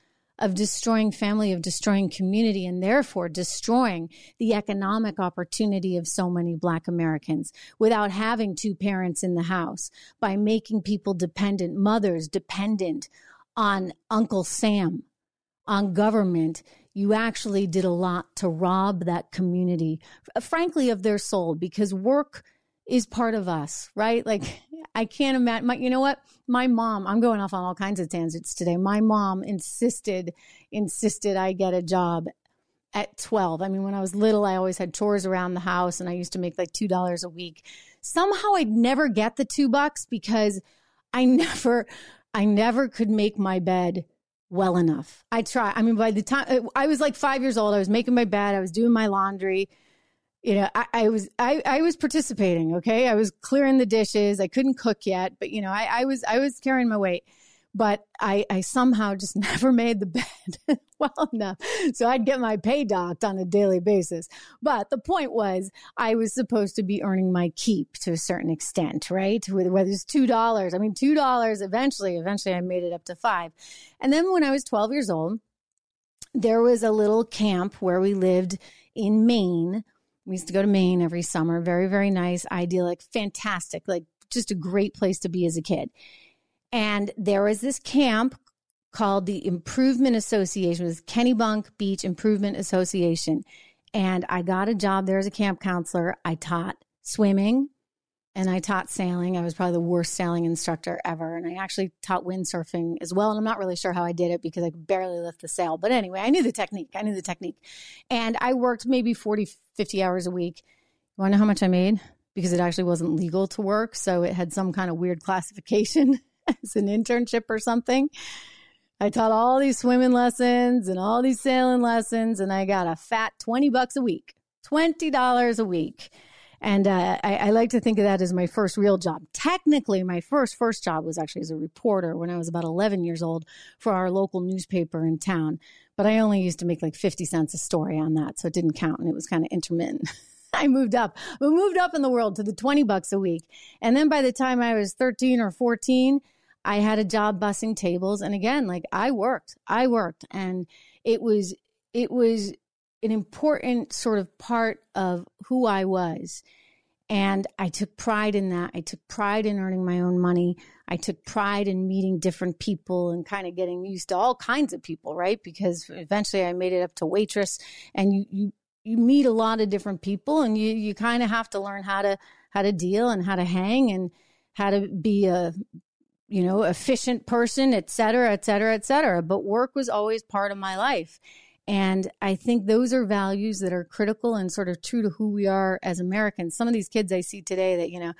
of destroying family, of destroying community, and therefore destroying the economic opportunity of so many Black Americans without having two parents in the house, by making people dependent, mothers dependent on Uncle Sam, on government. You actually did a lot to rob that community, frankly, of their soul because work is part of us, right? Like I can't imagine. My, you know what? My mom. I'm going off on all kinds of tangents today. My mom insisted insisted I get a job at 12. I mean, when I was little, I always had chores around the house, and I used to make like two dollars a week. Somehow, I'd never get the two bucks because I never, I never could make my bed well enough. I try. I mean, by the time I was like five years old, I was making my bed, I was doing my laundry you know, I, I, was I, I was participating. Okay, I was clearing the dishes. I couldn't cook yet, but you know, I, I was I was carrying my weight. But I, I somehow just never made the bed well enough. So I'd get my pay docked on a daily basis. But the point was, I was supposed to be earning my keep to a certain extent, right? Whether it's $2. I mean, $2 eventually, eventually I made it up to five. And then when I was 12 years old, there was a little camp where we lived in Maine we used to go to Maine every summer. Very, very nice, idyllic, fantastic, like just a great place to be as a kid. And there was this camp called the Improvement Association. It was Kennebunk Beach Improvement Association. And I got a job there as a camp counselor. I taught swimming, and I taught sailing. I was probably the worst sailing instructor ever. And I actually taught windsurfing as well. And I'm not really sure how I did it because I could barely lift the sail. But anyway, I knew the technique. I knew the technique. And I worked maybe 40, 50 hours a week. You want to know how much I made? Because it actually wasn't legal to work. So it had some kind of weird classification as an internship or something. I taught all these swimming lessons and all these sailing lessons, and I got a fat 20 bucks a week, $20 a week. And uh, I, I, like to think of that as my first real job. Technically, my first first job was actually as a reporter when I was about 11 years old for our local newspaper in town. But I only used to make like 50 cents a story on that, so it didn't count, and it was kind of intermittent. I moved up. We moved up in the world to the 20 bucks a week. And then by the time I was 13 or 14, I had a job bussing tables. And again, like I worked, I worked. And it was, it was an important sort of part of who I was. And I took pride in that. I took pride in earning my own money. I took pride in meeting different people and kind of getting used to all kinds of people, right? Because eventually I made it up to waitress and you, you you meet a lot of different people and you you kind of have to learn how to how to deal and how to hang and how to be a you know efficient person et cetera et cetera et cetera but work was always part of my life and i think those are values that are critical and sort of true to who we are as americans some of these kids i see today that you know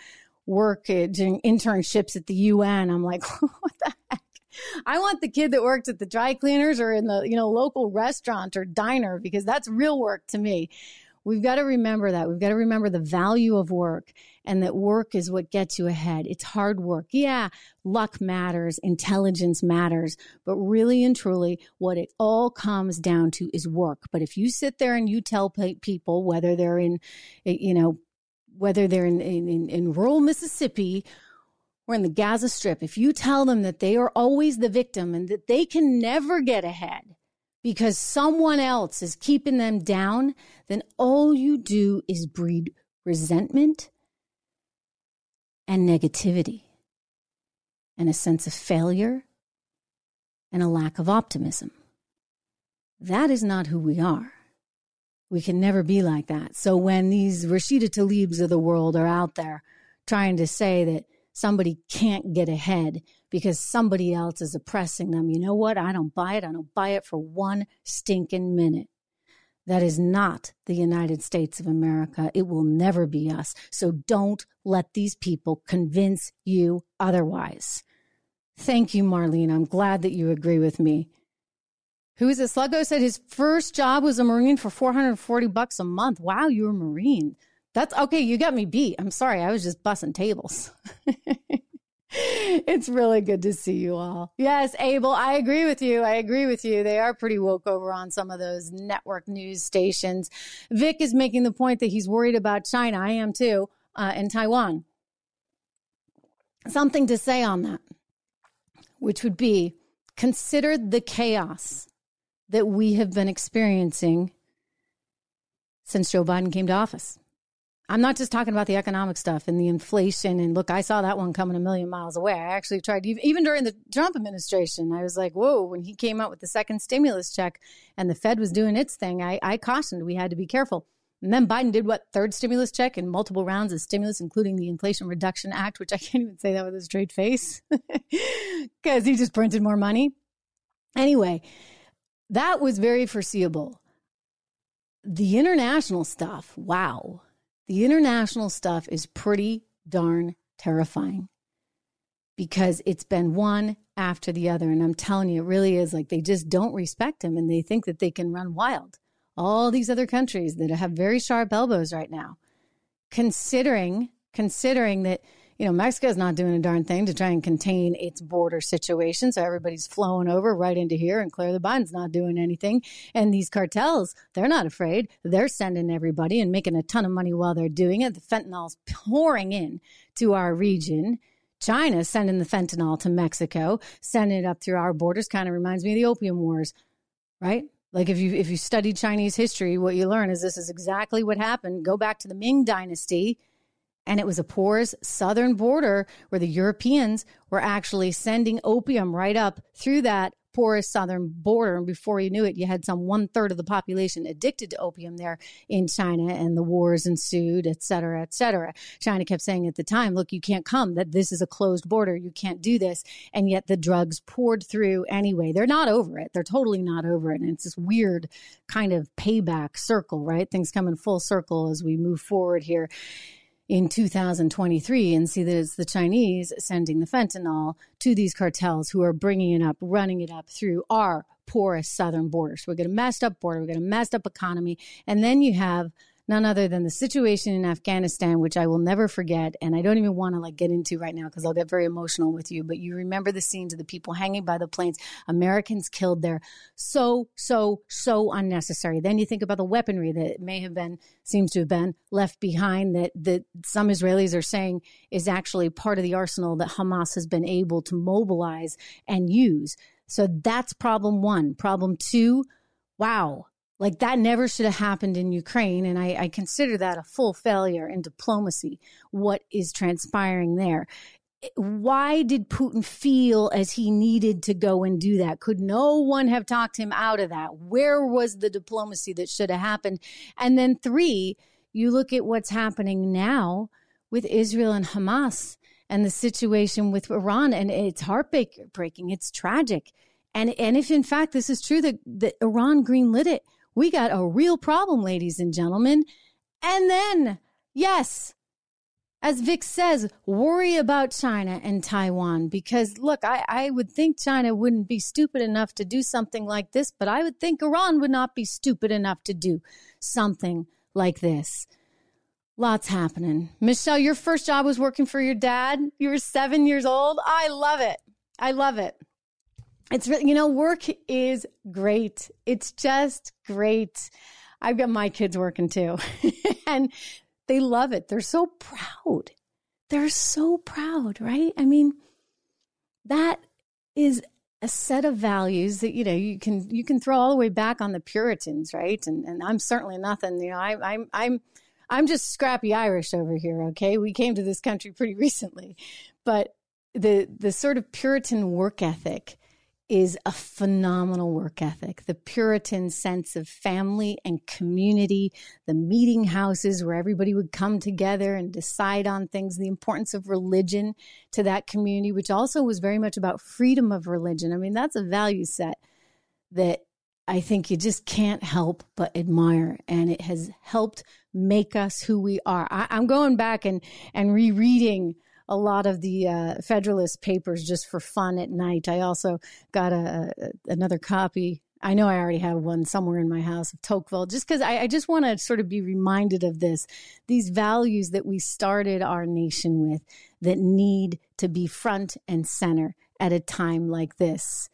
work doing internships at the un i'm like what the heck I want the kid that worked at the dry cleaners or in the, you know, local restaurant or diner because that's real work to me. We've got to remember that. We've got to remember the value of work and that work is what gets you ahead. It's hard work. Yeah, luck matters, intelligence matters, but really and truly, what it all comes down to is work. But if you sit there and you tell people, whether they're in, eh, you know, whether they're in, in, in rural Mississippi or in the Gaza Strip, if you tell them that they are always the victim and that they can never get ahead because someone else is keeping them down, then all you do is breed resentment and negativity and a sense of failure and a lack of optimism. That is not who we are. We can never be like that. So when these Rashida Tlaibs of the world are out there trying to say that somebody can't get ahead because somebody else is oppressing them. You know what? I don't buy it. I don't buy it for one stinking minute. That is not the United States of America. It will never be us. So don't let these people convince you otherwise. Thank you, Marlene. I'm glad that you agree with me. Who is it? Sluggo said his first job was a Marine for 440 bucks a month. Wow, you're a Marine. That's okay. You got me beat. I'm sorry. I was just bussing tables. it's really good to see you all. Yes, Abel, I agree with you. I agree with you. They are pretty woke over on some of those network news stations. Vic is making the point that he's worried about China. I am too, uh, and Taiwan. Something to say on that, which would be consider the chaos that we have been experiencing since Joe Biden came to office. I'm not just talking about the economic stuff and the inflation. And look, I saw that one coming a million miles away. I actually tried, even during the Trump administration, I was like, whoa, when he came out with the second stimulus check and the Fed was doing its thing, I, I cautioned we had to be careful. And then Biden did what? Third stimulus check and multiple rounds of stimulus, including the Inflation Reduction Act, which I can't even say that with a straight face because he just printed more money. Anyway, that was very foreseeable. The international stuff, wow the international stuff is pretty darn terrifying because it's been one after the other. And I'm telling you, it really is like they just don't respect him and they think that they can run wild. All these other countries that have very sharp elbows right now, considering, considering that you know, Mexico's not doing a darn thing to try and contain its border situation. So everybody's flowing over right into here, and Claire the Biden's not doing anything. And these cartels, they're not afraid. They're sending everybody and making a ton of money while they're doing it. The fentanyl's pouring in to our region. China sending the fentanyl to Mexico, sending it up through our borders. Kind of reminds me of the opium wars, right? Like if you if you study Chinese history, what you learn is this is exactly what happened. Go back to the Ming Dynasty and it was a porous southern border where the Europeans were actually sending opium right up through that porous southern border. And before you knew it, you had some one third of the population addicted to opium there in China, and the wars ensued, et cetera, et cetera. China kept saying at the time, look, you can't come, that this is a closed border. You can't do this. And yet the drugs poured through anyway. They're not over it. They're totally not over it. And it's this weird kind of payback circle, right? Things come in full circle as we move forward here in 2023 and see that it's the Chinese sending the fentanyl to these cartels who are bringing it up, running it up through our porous southern border. So we get a messed up border, we get a messed up economy, and then you have none other than the situation in Afghanistan, which I will never forget. And I don't even want to like get into right now because I'll get very emotional with you. But you remember the scenes of the people hanging by the planes, Americans killed there. So, so, so unnecessary. Then you think about the weaponry that may have been, seems to have been left behind that, that some Israelis are saying is actually part of the arsenal that Hamas has been able to mobilize and use. So that's problem one. Problem two, wow like that never should have happened in Ukraine. And I, I consider that a full failure in diplomacy, what is transpiring there. Eh, why did Putin feel as he needed to go and do that? Could no one have talked him out of that? Where was the diplomacy that should have happened? And then, three, you look at what's happening now with Israel and Hamas and the situation with Iran, and it's heartbreaking, it's tragic. And, and if in fact this is true that, that Iran greenlit it, we got a real problem, ladies and gentlemen. And then, yes, as Vic says, worry about China and Taiwan because look, I, I would think China wouldn't be stupid enough to do something like this, but I would think Iran would not be stupid enough to do something like this. Lots happening. Michelle, your first job was working for your dad. You were seven years old. I love it. I love it. It's really, you know, work is great. It's just great. I've got my kids working too. and they love it. They're so proud. They're so proud, right? I mean, that is a set of values that you know you can you can throw all the way back on the Puritans, right? And and I'm certainly nothing. You know, I, I'm I'm I'm just scrappy Irish over here. Okay, we came to this country pretty recently, but the the sort of Puritan work ethic is a phenomenal work ethic. The Puritan sense of family and community, the meeting houses where everybody would come together and decide on things, the importance of religion to that community, which also was very much about freedom of religion. I mean, that's a value set that I think you just can't help but admire. And it has helped make us who we are. I, am going back and, and rereading a lot of the uh, Federalist Papers just for fun at night. I also got a, a another copy. I know I already have one somewhere in my house of Tocqueville, just because I, I just want to sort of be reminded of this, these values that we started our nation with that need to be front and center at a time like this.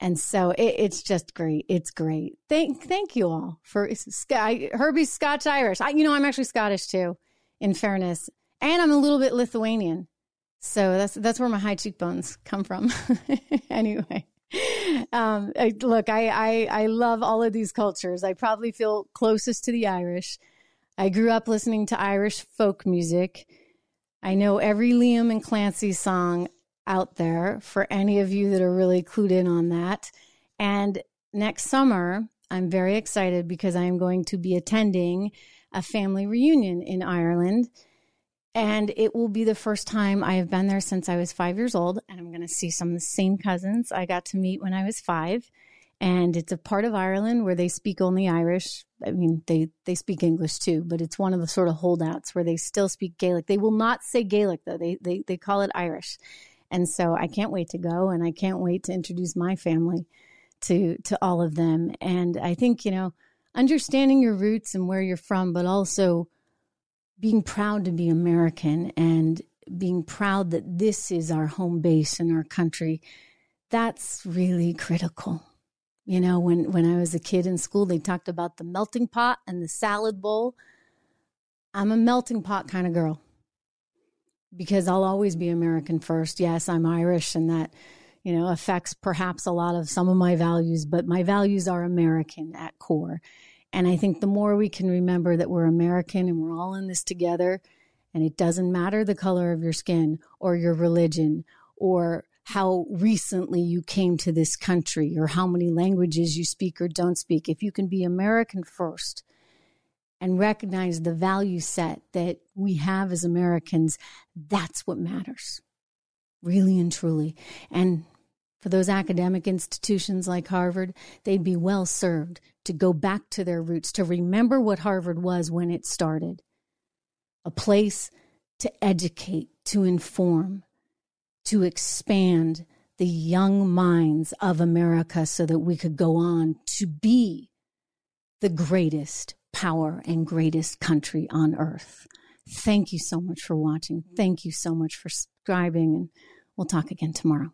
And so it, it's just great. It's great. Thank thank you all for Herbie's Scotch Irish. I, you know, I'm actually Scottish too, in fairness, and I'm a little bit Lithuanian. So that's that's where my high cheekbones come from. anyway, um, I, look, I, I I love all of these cultures. I probably feel closest to the Irish. I grew up listening to Irish folk music. I know every Liam and Clancy song out there for any of you that are really clued in on that. And next summer, I'm very excited because I am going to be attending a family reunion in Ireland and it will be the first time I have been there since I was five years old. And I'm going to see some of the same cousins I got to meet when I was five. And it's a part of Ireland where they speak only Irish. I mean, they, they speak English too, but it's one of the sort of holdouts where they still speak Gaelic. They will not say Gaelic though. They, they, they call it Irish. And so I can't wait to go and I can't wait to introduce my family to, to all of them. And I think, you know, understanding your roots and where you're from, but also being proud to be American and being proud that this is our home base in our country, that's really critical. You know, when, when I was a kid in school, they talked about the melting pot and the salad bowl. I'm a melting pot kind of girl because I'll always be American first. Yes, I'm Irish, and that, you know, affects perhaps a lot of some of my values, but my values are American at core. And I think the more we can remember that we're American and we're all in this together, and it doesn't matter the color of your skin or your religion or how recently you came to this country or how many languages you speak or don't speak. If you can be American first and recognize the value set that we have as Americans, that's what matters, really and truly. And for those academic institutions like Harvard, they'd be well served to go back to their roots, to remember what Harvard was when it started a place to educate, to inform, to expand the young minds of America so that we could go on to be the greatest power and greatest country on earth. Thank you so much for watching. Thank you so much for subscribing, and we'll talk again tomorrow.